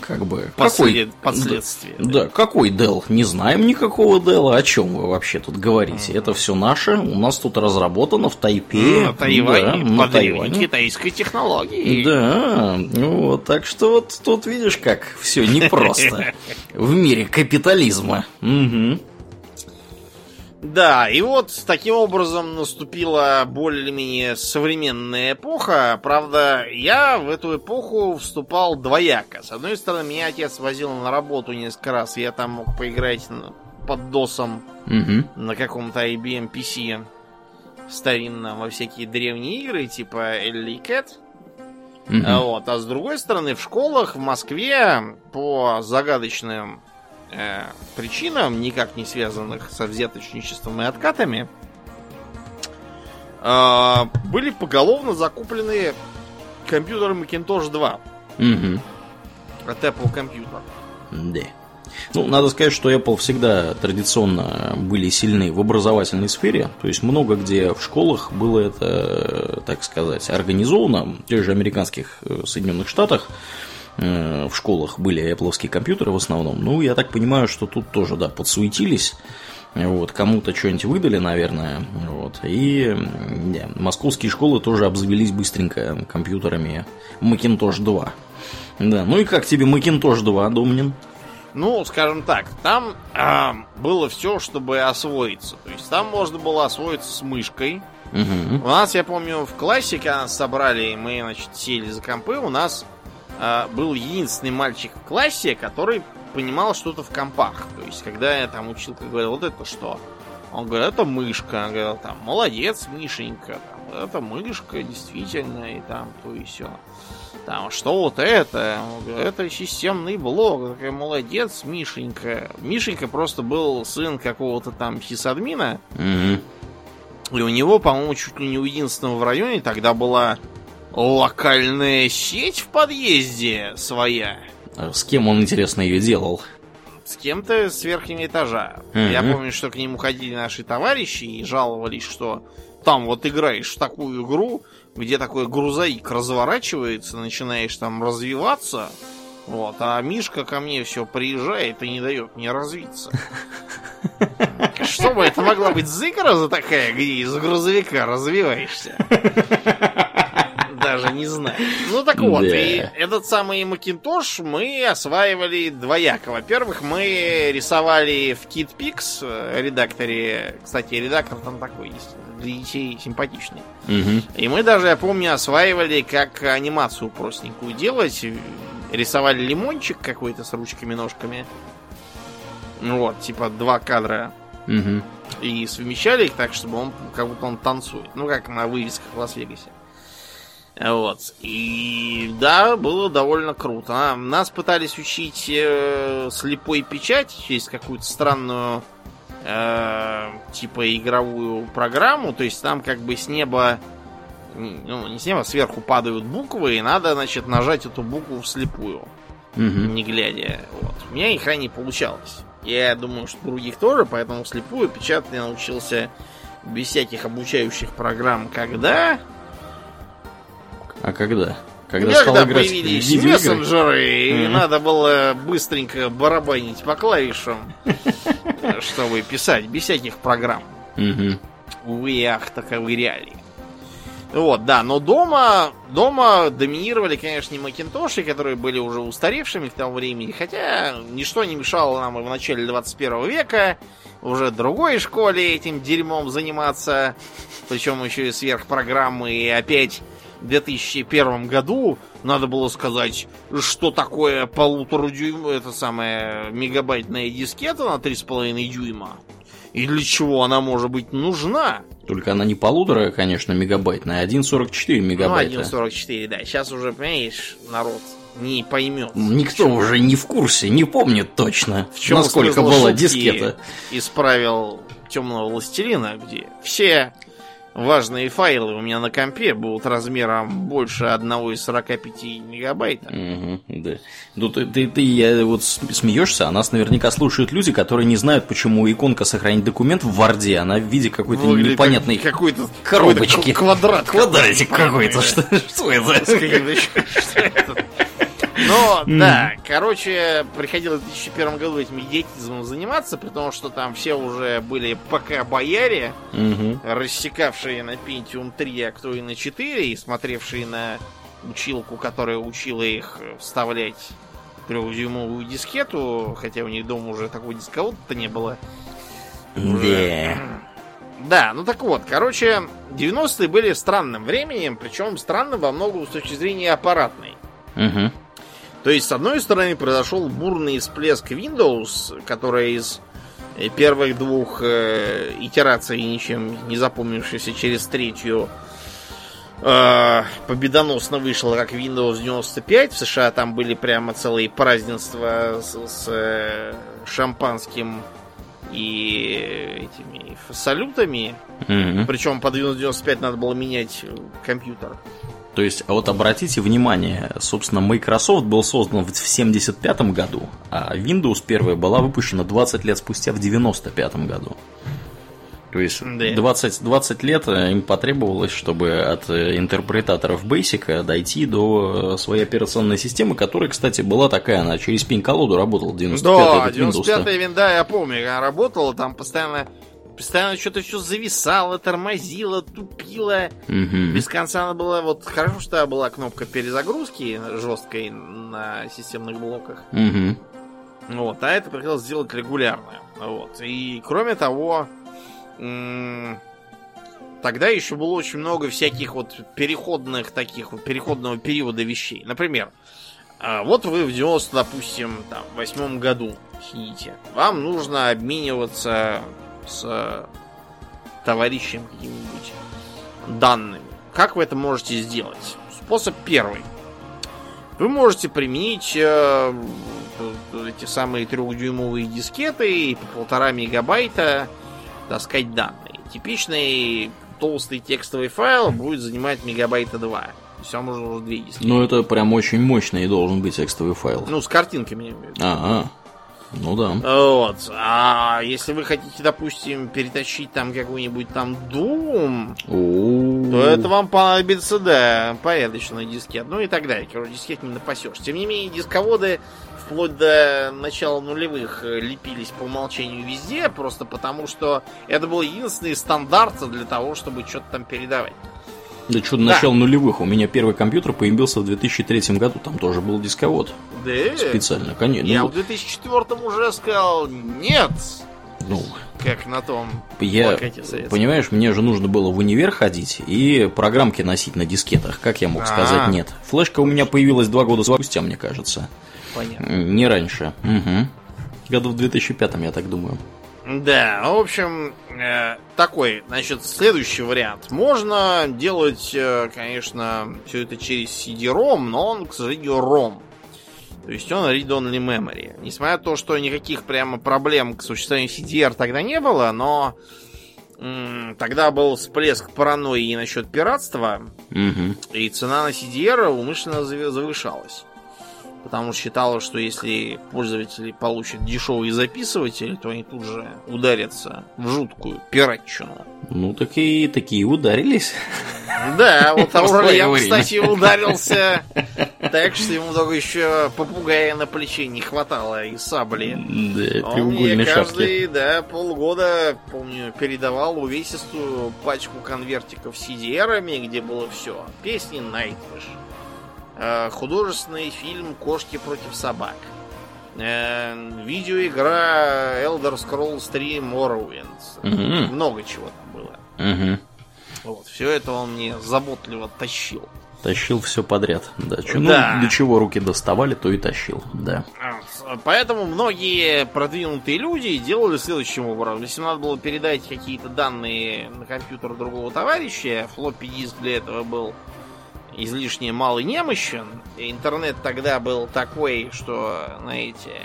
как бы Послед... какой последствия. Да, да, какой Dell? Не знаем никакого Dell. О чем вы вообще тут говорите? Mm. Это все наше. У нас тут разработано в Тайпе. На Тайване. Да, на Тайване. китайской технологии. Да. Вот, так что вот тут видишь, как все непросто в мире капитализма. Угу. Да, и вот таким образом наступила более-менее современная эпоха. Правда, я в эту эпоху вступал двояко. С одной стороны, меня отец возил на работу несколько раз, я там мог поиграть под досом угу. на каком-то IBM PC старинном во всякие древние игры, типа Ellie Cat. Угу. Вот. А с другой стороны, в школах в Москве по загадочным э, причинам, никак не связанных со взяточничеством и откатами, э, были поголовно закуплены компьютеры Macintosh 2. Угу. от Apple компьютер. Да. Ну, надо сказать, что Apple всегда традиционно были сильны в образовательной сфере. То есть много где в школах было это, так сказать, организовано. В тех же американских э, Соединенных Штатах в школах были Apple компьютеры в основном. Ну, я так понимаю, что тут тоже, да, подсуетились. Вот, кому-то что-нибудь выдали, наверное. Вот, и да, московские школы тоже обзавелись быстренько компьютерами Macintosh 2. Да, ну и как тебе Macintosh 2, Домнин? Ну, скажем так, там э, было все, чтобы освоиться. То есть там можно было освоиться с мышкой. Угу. У нас, я помню, в классе, когда нас собрали, мы, значит, сели за компы, у нас э, был единственный мальчик в классе, который понимал что-то в компах. То есть, когда я там училка говорил, вот это что? Он говорит, это мышка. Он говорил, там, молодец, Мишенька. Там, это мышка, действительно, и там, то и все. Там, что вот это? Это системный блок. Такая молодец, Мишенька. Мишенька просто был сын какого-то там сисадмина. Угу. И у него, по-моему, чуть ли не у единственного в районе тогда была локальная сеть в подъезде своя. А с кем он, интересно, ее делал? С кем-то с верхнего этажа. Угу. Я помню, что к нему ходили наши товарищи и жаловались, что там вот играешь в такую игру, где такой грузовик разворачивается, начинаешь там развиваться, вот, а Мишка ко мне все приезжает и не дает мне развиться. Что бы это могла быть за такая, где из грузовика развиваешься? Даже не знаю. Ну так вот, и этот самый Макинтош мы осваивали двояко. Во-первых, мы рисовали в KitPix э, редакторе. Кстати, редактор там такой есть для детей симпатичный. Угу. И мы даже, я помню, осваивали, как анимацию простенькую делать. Рисовали лимончик какой-то с ручками-ножками. Ну вот, типа два кадра. Угу. И совмещали их так, чтобы он как будто он танцует. Ну, как на вывесках в Лас-Вегасе. Вот. И да, было довольно круто. А, нас пытались учить э, слепой печать через какую-то странную э, типа игровую программу, то есть там как бы с неба, ну не с неба, сверху падают буквы, и надо, значит, нажать эту букву вслепую, угу. не глядя. Вот. У меня их не получалось. Я думаю, что других тоже, поэтому вслепую печатать я научился без всяких обучающих программ. Когда? А когда? Когда, Когда стал играть появились мессенджеры, mm-hmm. и надо было быстренько барабанить по клавишам, чтобы писать без всяких программ. Mm-hmm. Увы, ах, таковы реалии. Вот, да, но дома, дома доминировали, конечно, не Макинтоши, которые были уже устаревшими к тому времени, хотя ничто не мешало нам и в начале 21 века уже другой школе этим дерьмом заниматься, причем еще и сверхпрограммы, и опять в 2001 году надо было сказать, что такое полутора дюйма, это самая мегабайтная дискета на 3,5 дюйма. И для чего она может быть нужна? Только она не полутора, конечно, мегабайтная, а 1,44 мегабайта. Ну, 1,44, да. Сейчас уже, понимаешь, народ не поймет. Никто уже не в курсе, не помнит точно, в чем насколько была дискета. Исправил темного властелина, где все важные файлы у меня на компе будут размером больше одного из 45 мегабайт. Угу, да. Ну ты, ты, ты я, вот смеешься, а нас наверняка слушают люди, которые не знают, почему иконка сохранить документ в Варде, она в виде какой-то Выглядит непонятной как, какой-то коробочки. Какой квадрат. Квадратик какой-то. Что, что это? Что это? Но, да, короче, приходилось в 2001 году этим идиотизмом заниматься, при том, что там все уже были пока бояре, рассекавшие на Pentium 3, а кто и на 4, и смотревшие на училку, которая учила их вставлять трехдюймовую дискету, хотя у них дома уже такого дисковода-то не было. Да. Да, ну так вот, короче, 90-е были странным временем, причем странным во многом с точки зрения аппаратной. Угу. То есть, с одной стороны, произошел бурный всплеск Windows, которая из первых двух э, итераций, ничем не запомнившейся через третью, э, победоносно вышла как Windows 95. В США там были прямо целые празднества с, с э, шампанским и этими салютами. Mm-hmm. Причем под Windows 95 надо было менять компьютер. То есть, а вот обратите внимание, собственно, Microsoft был создан в 75 году, а Windows первая была выпущена 20 лет спустя в 95 году. То есть 20, 20 лет им потребовалось, чтобы от интерпретаторов Basic дойти до своей операционной системы, которая, кстати, была такая, она через пень-колоду работала 95 Да, 95-я винда, я помню, она работала, там постоянно постоянно что-то все зависало, тормозило, тупило. Угу. Без конца она была... Вот хорошо, что была кнопка перезагрузки жесткой на системных блоках. Угу. Вот, а это приходилось сделать регулярно. Вот. И кроме того, тогда еще было очень много всяких вот переходных таких вот переходного периода вещей. Например, а, вот вы в 90, допустим, там, восьмом году сидите. Вам нужно обмениваться с товарищем каким-нибудь данными. Как вы это можете сделать? Способ первый. Вы можете применить э, эти самые трехдюймовые дискеты и по полтора мегабайта таскать данные. Типичный толстый текстовый файл будет занимать мегабайта 2. То есть вам нужно уже две диски. Ну, это прям очень мощный должен быть текстовый файл. Ну, с картинками. Ага. Ну да. Вот. А если вы хотите, допустим, перетащить там какой-нибудь там О-о-о. то это вам понадобится, да, порядочный дискет. Ну и так далее. Короче, дискет не напасешь. Тем не менее, дисководы вплоть до начала нулевых лепились по умолчанию везде, просто потому что это был единственный стандарт для того, чтобы что-то там передавать. Да что, до Да. начала нулевых. У меня первый компьютер появился в 2003 году. Там тоже был дисковод. Да? Специально, конечно. Я Ну, в 2004 уже сказал нет, ну, как на том я, понимаешь, мне же нужно было в универ ходить и программки носить на дискетах. Как я мог А. сказать нет? Флешка у меня появилась два года спустя, мне кажется. Понятно. Не раньше. Угу. Году в 2005, я так думаю. Да, в общем, э, такой, значит, следующий вариант. Можно делать, э, конечно, все это через CD-ROM, но он, к сожалению, ROM. То есть он read-only memory. Несмотря на то, что никаких прямо проблем к существованию CDR тогда не было, но м, тогда был всплеск паранойи насчет пиратства, Угу. и цена на CDR умышленно завышалась. Потому что считалось, что если пользователи получат дешевый записыватель, то они тут же ударятся в жуткую пиратчину. Ну, так и такие ударились. Да, вот Аурельян, кстати, ударился так, что ему только еще попугая на плече не хватало и сабли. Да, Он мне каждые, да, полгода, помню, передавал увесистую пачку конвертиков с CD-рами, где было все. Песни Nightwish, художественный фильм «Кошки против собак», э, видеоигра Elder Scrolls 3 Morrowind. Мгм. Много чего там было. Мгм. Вот, все это он мне заботливо тащил. Тащил все подряд. Да, чё- Да. Ну, до чего руки доставали, то и тащил. Да. Вот. Поэтому многие продвинутые люди делали следующим образом. Если надо было передать какие-то данные на компьютер другого товарища, флоппи диск для этого был излишне мал и немощен. Интернет тогда был такой, что, знаете,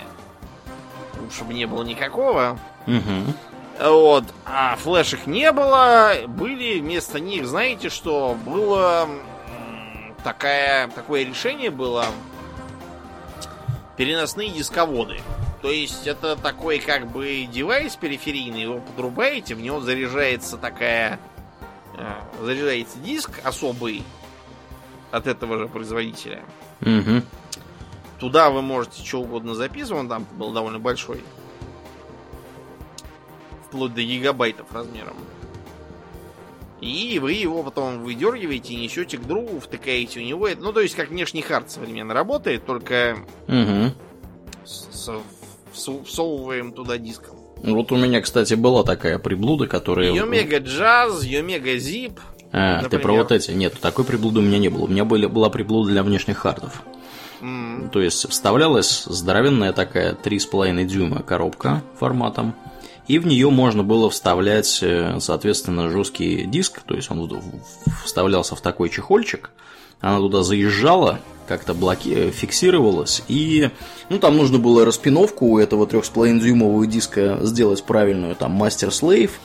лучше бы не было никакого. Мгм. Вот, а флешек не было, были вместо них, знаете что, было такая, такое решение было переносные дисководы. То есть это такой как бы девайс периферийный, его подрубаете, в него заряжается такая, э, заряжается диск особый от этого же производителя. Мгм. Туда вы можете что угодно записывать, он там был довольно большой. Вплоть до гигабайтов размером. И вы его потом выдергиваете, несете к другу, втыкаете у него. Ну, то есть, как внешний хард современно работает, только всу- всовываем туда диском. Вот у меня, кстати, была такая приблуда, которая... Йомега Джаз, Йомега Зип. А, ты про например. вот эти? Нет, такой приблуды у меня не было. У меня были, была приблуда для внешних хардов. М, То есть вставлялась здоровенная такая 3,5 дюйма коробка форматом, и в нее можно было вставлять, э, соответственно, жесткий диск, то есть он вставлялся в такой чехольчик, она туда заезжала, как-то блоки... э, фиксировалась, и ну, там нужно было распиновку у этого 3,5 дюймового диска сделать правильную, там мастер-слейв,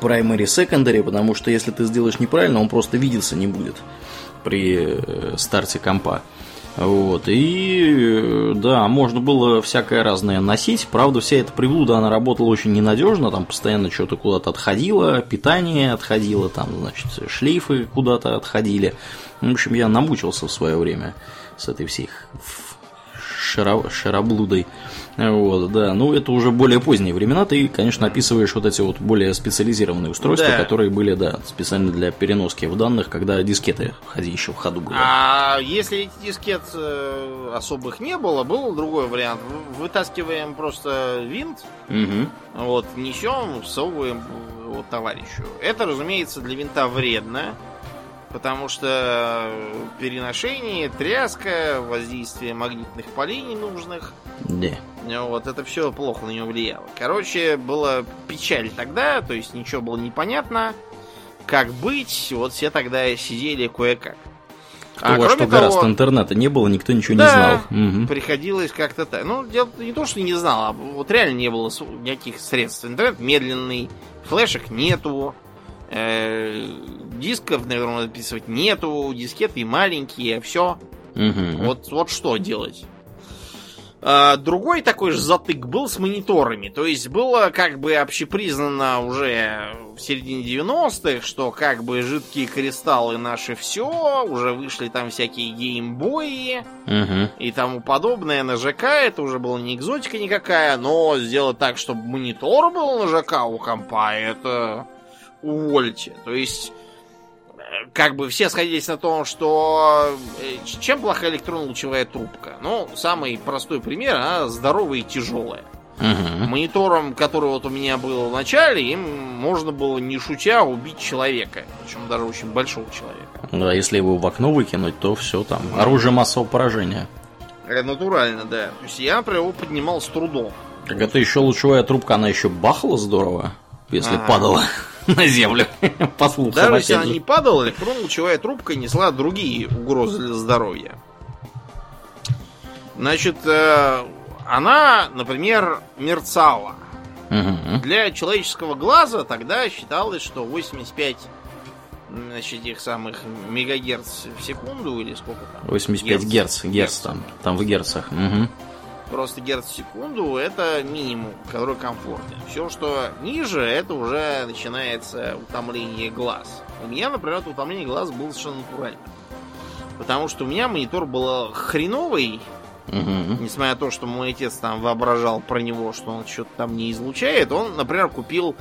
primary, secondary, потому что если ты сделаешь неправильно, он просто видеться не будет. при э, старте компа. Вот, и да, можно было всякое разное носить. Правда, вся эта приблуда, она работала очень ненадежно, там постоянно что-то куда-то отходило, питание отходило, там, значит, шлейфы куда-то отходили. В общем, я намучился в свое время с этой всей шаро, шароблудой. Вот, да. Ну, это уже более поздние времена. Ты, конечно, описываешь вот эти вот более специализированные устройства, да. которые были, да, специально для переноски в данных, когда дискеты ходи еще в ходу были. А если дискет э, особых не было, был другой вариант. Вытаскиваем просто винт, угу. вот, несем, всовываем вот товарищу. Это, разумеется, для винта вредно потому что переношение, тряска, воздействие магнитных полей ненужных. Да. Вот это все плохо на него влияло. Короче, была печаль тогда, то есть ничего было непонятно. Как быть, вот все тогда сидели кое-как. А, у вас что гораздо интернета не было, никто ничего да, не знал. Угу. Приходилось как-то так. Ну, дело не то, что не знал, а вот реально не было никаких средств. Интернет медленный, флешек нету, э, дисков, наверное, записывать нету, дискеты маленькие, все. Угу. Вот, вот что делать. А, другой такой же затык был с мониторами. То есть было как бы общепризнано уже в середине 90-х, что как бы жидкие кристаллы наши все, уже вышли там всякие геймбои угу. и тому подобное на ЖК. Это уже было не экзотика никакая, но сделать так, чтобы монитор был на ЖК у компа, это увольте. То есть как бы все сходились на том, что э, чем плохая электронно-лучевая трубка? Ну, самый простой пример, она здоровая и тяжелая. Угу. Монитором, который вот у меня был в начале, им можно было, не шутя, убить человека. Причем даже очень большого человека. Да, если его в окно выкинуть, то все там. Оружие массового поражения. Это натурально, да. То есть я, например, его поднимал с трудом. Так это еще лучевая трубка, она еще бахала здорово, если ага. падала. на землю. По слухам, Даже если она не падала, электронно-лучевая трубка несла другие угрозы для здоровья. Значит, э, она, например, мерцала. Угу. Для человеческого глаза тогда считалось, что 85 значит, этих самых мегагерц в секунду или сколько там? 85 герц, герц, герц там, там в герцах. Угу просто герц в секунду это минимум, который комфортен. Все, что ниже, это уже начинается утомление глаз. У меня, например, это утомление глаз было совершенно натурально. Потому что у меня монитор был хреновый, Угу. Несмотря на то, что мой отец там воображал про него, что он что-то там не излучает, он, например, купил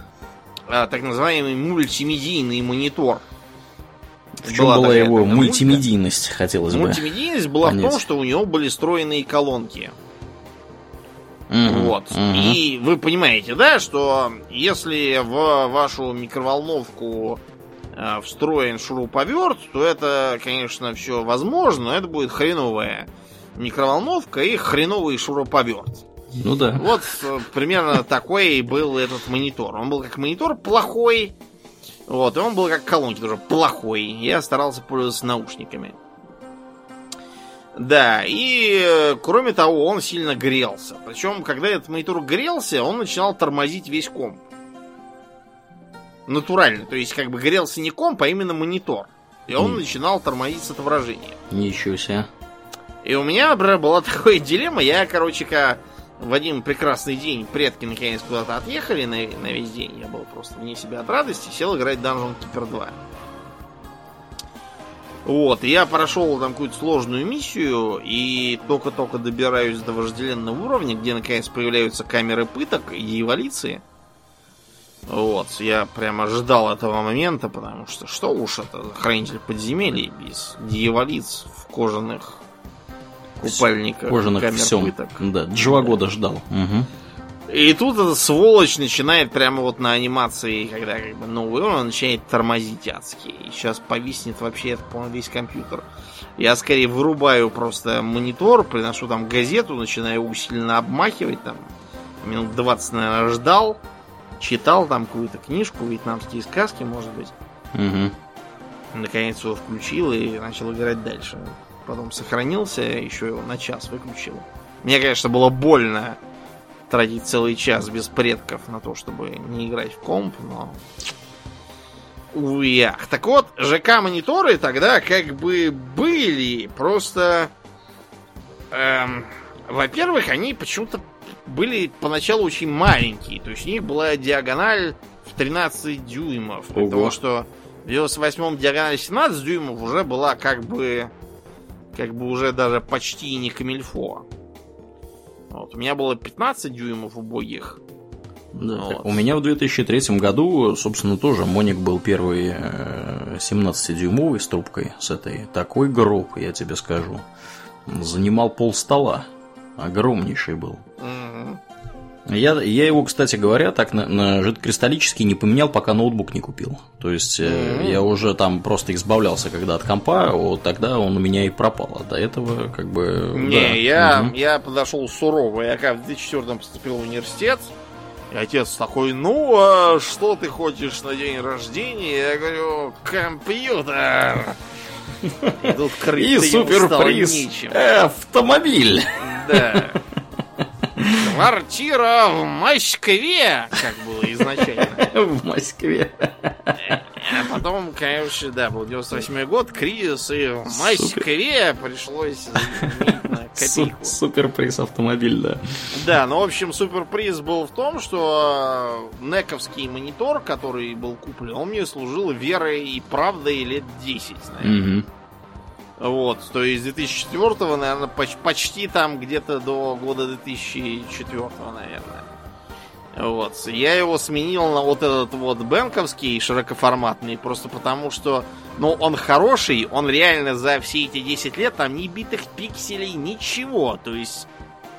а, так называемый мультимедийный монитор. В чем была, была его мультимедийность, хотелось бы. Мультимедийность была понять. в том, что у него были встроенные колонки. Mm-hmm. Вот. Mm-hmm. И вы понимаете, да, что если в вашу микроволновку э, встроен шуруповерт, то это, конечно, все возможно, но это будет хреновая микроволновка и хреновый шуруповерт. Ну да. Вот э, примерно такой был этот монитор. Он был как монитор плохой, вот, и он был как колонки тоже плохой. Я старался пользоваться наушниками. Да, и э, кроме того, он сильно грелся. Причем, когда этот монитор грелся, он начинал тормозить весь комп. Натурально. То есть, как бы грелся не комп, а именно монитор. И он mm. начинал тормозить с отображения. Ничего себе. И у меня, например, была такая дилемма. Я, короче, ка в один прекрасный день предки наконец куда-то отъехали на, на весь день. Я был просто вне себя от радости. Сел играть Dungeon Keeper 2. Вот, я прошел там какую-то сложную миссию и только-только добираюсь до вожделенного уровня, где наконец появляются камеры пыток и дьяволицы. Вот, я прямо ждал этого момента, потому что что уж это, хранитель подземелий без дьяволиц в кожаных купальниках, кожаных камер всем. пыток. Да, два года ждал. Угу. И тут эта сволочь начинает прямо вот на анимации, когда как бы новый уровень начинает тормозить адски. И сейчас повиснет вообще, это, по-моему, весь компьютер. Я скорее вырубаю просто монитор, приношу там газету, начинаю усиленно обмахивать там. Минут 20, наверное, ждал. Читал там какую-то книжку, вьетнамские сказки, может быть. Угу. Наконец его включил и начал играть дальше. Потом сохранился, еще его на час выключил. Мне, конечно, было больно тратить целый час без предков на то, чтобы не играть в комп, но увы ах. Так вот, ЖК-мониторы тогда как бы были, просто... Эм, во-первых, они почему-то были поначалу очень маленькие. То есть у них была диагональ в 13 дюймов. Ого. При том, что в 98-м диагональ 17 дюймов уже была как бы как бы уже даже почти не камильфо. Вот. У меня было 15 дюймов убогих. Да. Вот. У меня в 2003 году, собственно, тоже Моник был первый 17-дюймовый с трубкой с этой. Такой гроб, я тебе скажу. Занимал пол стола. Огромнейший был. Угу. Я, я его, кстати говоря, так на, на жидкокристаллический не поменял, пока ноутбук не купил. То есть mm-hmm. я уже там просто избавлялся, когда от компа, вот тогда он у меня и пропал. А до этого как бы. Не, да. я, mm-hmm. я подошел сурово. Я как в 2004 поступил в университет. И отец такой, ну, а что ты хочешь на день рождения? Я говорю, компьютер. И тут И суперприз. Автомобиль. Да. Квартира в Москве, как было изначально. В Москве. А потом, конечно, да, был 98 год, кризис, и в Москве пришлось копейку. Суперприз автомобиль, да. Да, ну, в общем, суперприз был в том, что нековский монитор, который был куплен, он мне служил верой и правдой лет 10, наверное. Вот, то есть 2004, наверное, поч- почти там где-то до года 2004, наверное. Вот. Я его сменил на вот этот вот бенковский широкоформатный, просто потому что, ну, он хороший, он реально за все эти 10 лет там ни битых пикселей, ничего. То есть,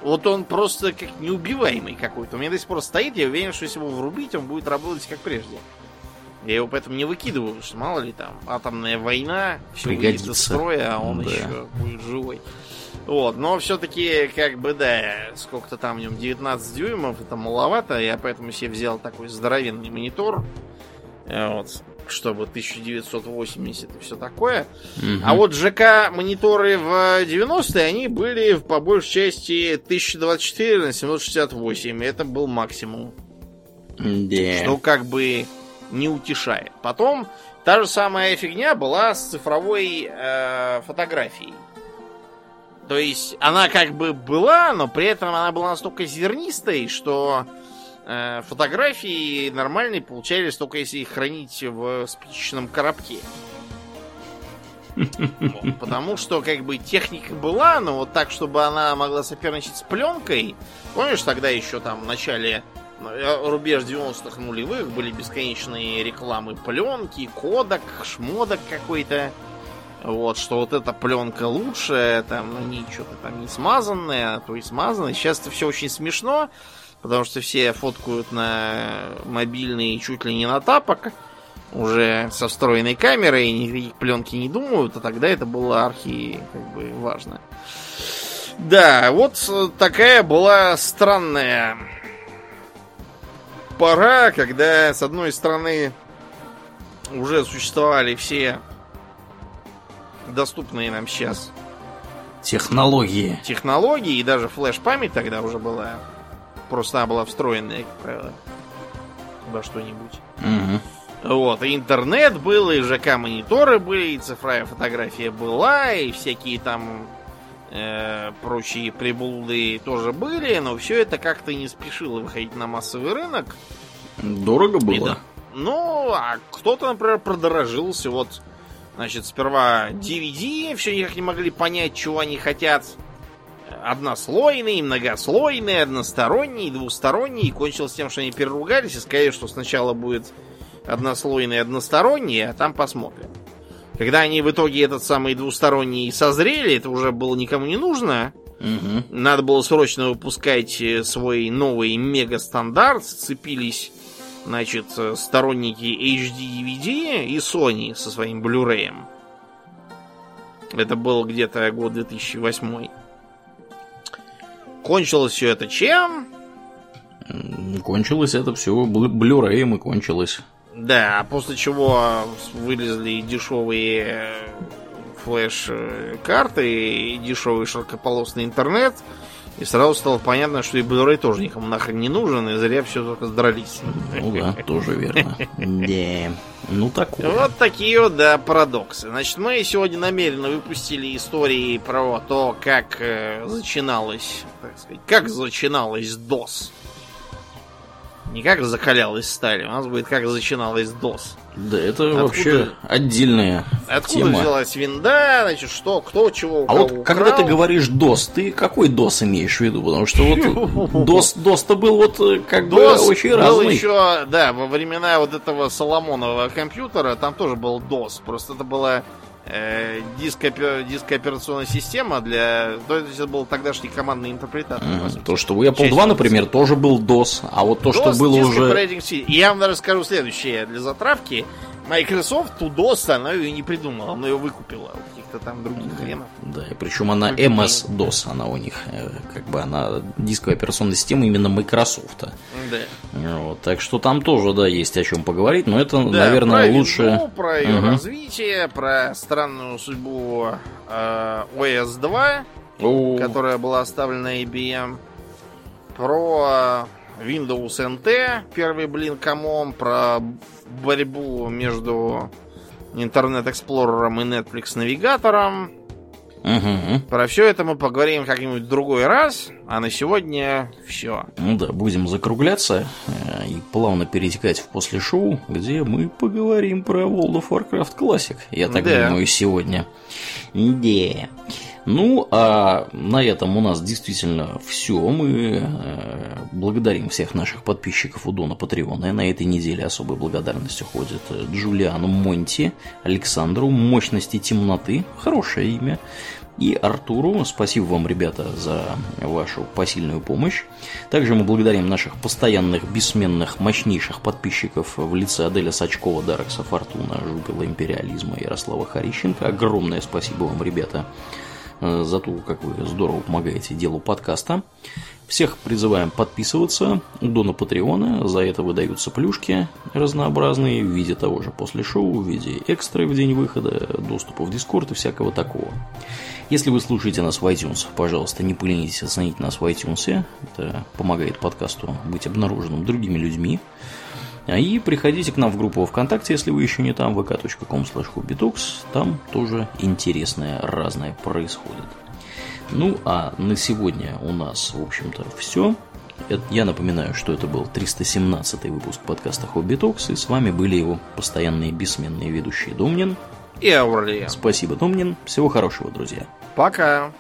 вот он просто как неубиваемый какой-то. У меня до сих пор стоит, я уверен, что если его врубить, он будет работать как прежде. Я его поэтому не выкидываю, что мало ли там атомная война, все выйдет из строя, а он да. еще будет живой. Вот, но все-таки, как бы, да, сколько-то там в нем 19 дюймов, это маловато, я поэтому себе взял такой здоровенный монитор, э, вот, чтобы 1980 и все такое. Угу. А вот ЖК мониторы в 90-е, они были по большей части 1024 на 768, это был максимум. Yeah. Что как бы не утешает. Потом та же самая фигня была с цифровой э, фотографией. То есть она как бы была, но при этом она была настолько зернистой, что э, фотографии нормальные получались только если их хранить в спичечном коробке. Потому что, как бы, техника была, но вот так, чтобы она могла соперничать с пленкой. Помнишь, тогда еще там в начале рубеж 90-х нулевых были бесконечные рекламы пленки, кодок, шмодок какой-то. Вот, что вот эта пленка лучшая, там, на ней что-то там не смазанное, а то и смазанное. Сейчас это все очень смешно, потому что все фоткают на мобильный чуть ли не на тапок, уже со встроенной камерой, никаких пленки не думают, а тогда это было архи, как бы, важно. Да, вот такая была странная пора, когда, с одной стороны, уже существовали все доступные нам сейчас технологии. Технологии, и даже флеш-память тогда уже была. Просто она была встроенная, как правило, во что-нибудь. Угу. Вот, и интернет был, и ЖК-мониторы были, и цифровая фотография была, и всякие там э, прочие приблуды тоже были, но все это как-то не спешило выходить на массовый рынок. Дорого было? Да. Ну, а кто-то, например, продорожился. Вот, значит, сперва DVD, все никак не могли понять, чего они хотят. Однослойный, многослойный, односторонний, двусторонний. И кончилось тем, что они переругались и сказали, что сначала будет однослойный, односторонний, а там посмотрим. Когда они в итоге этот самый двусторонний созрели, это уже было никому не нужно. Угу. Надо было срочно выпускать э, свой новый мега-стандарт. Сцепились, значит, сторонники HD DVD и Sony со своим Blu-ray. Это был где-то год 2008. Кончилось все это чем? Кончилось это все Blu-ray и кончилось. Да, а после чего вылезли дешевые э, флеш-карты и дешевый широкополосный интернет. И сразу стало понятно, что и Blu-ray тоже никому нахрен не нужен, и зря все только сдрались. Ну да, тоже верно. Да. Ну такое. Вот такие вот, да, парадоксы. Значит, мы сегодня намеренно выпустили истории про то, как э, начиналось, так сказать, как начиналось DOS. Не как закалялась сталь, у нас будет как начиналась DOS. Да, это откуда, вообще отдельная Откуда тема. взялась винда, значит, что, кто чего у А вот украл. когда ты говоришь DOS, ты какой DOS имеешь в виду? Потому что вот DOS, DOS-то был вот э, как бы очень был разный. еще, да, во времена вот этого Соломонового компьютера, там тоже был DOS, просто это была э, диск, диск операционная система для... То есть это был тогдашний командный интерпретатор. Mm, то, что у Apple II, например, тоже был DOS, а вот то, DOS, что было уже... И я вам даже скажу следующее для затравки. Microsoft ту DOS, она ее не придумала, она ее выкупила у каких-то там других хренов. Да, и причем она MS-DOS, она у них, э, как бы она дисковая операционная система именно Microsoft. Да. Вот, так что там тоже, да, есть о чем поговорить, но это, да, наверное, про лучше... Винду, про ее угу. развитие, про странную судьбу э, OS 2, О. которая была оставлена IBM, про Windows NT, первый блин комом, про борьбу между Интернет Эксплорером и Netflix навигатором. Угу. Про все это мы поговорим как-нибудь в другой раз, а на сегодня все. Ну да, будем закругляться э, и плавно перетекать в после шоу, где мы поговорим про World of Warcraft Classic. Я так да. думаю, сегодня. Да. Ну, а на этом у нас действительно все. Мы э, благодарим всех наших подписчиков у Дона Патреона. И на этой неделе особой благодарностью ходит Джулиану Монти, Александру, Мощности Темноты, хорошее имя, и Артуру. Спасибо вам, ребята, за вашу посильную помощь. Также мы благодарим наших постоянных, бессменных, мощнейших подписчиков в лице Аделя Сачкова, Дарекса Фортуна, Жупила Империализма Ярослава Харищенко. Огромное спасибо вам, ребята. Э, за то, как вы здорово помогаете делу подкаста. Всех призываем подписываться у Дона Патреона. За это выдаются плюшки разнообразные в виде того же после шоу, в виде экстра в день выхода, доступа в Дискорд и всякого такого. Если вы слушаете нас в iTunes, пожалуйста, не поленитесь оценить нас в iTunes. Это помогает подкасту быть обнаруженным другими людьми. И приходите к нам в группу ВКонтакте, если вы еще не там, vk.com slash Там тоже интересное разное происходит. Ну, а на сегодня у нас, в общем-то, все. Я напоминаю, что это был 317 выпуск подкаста Хобби Токс, и с вами были его постоянные бессменные ведущие Домнин и Аурлия. Спасибо, Домнин. Всего хорошего, друзья. Пока.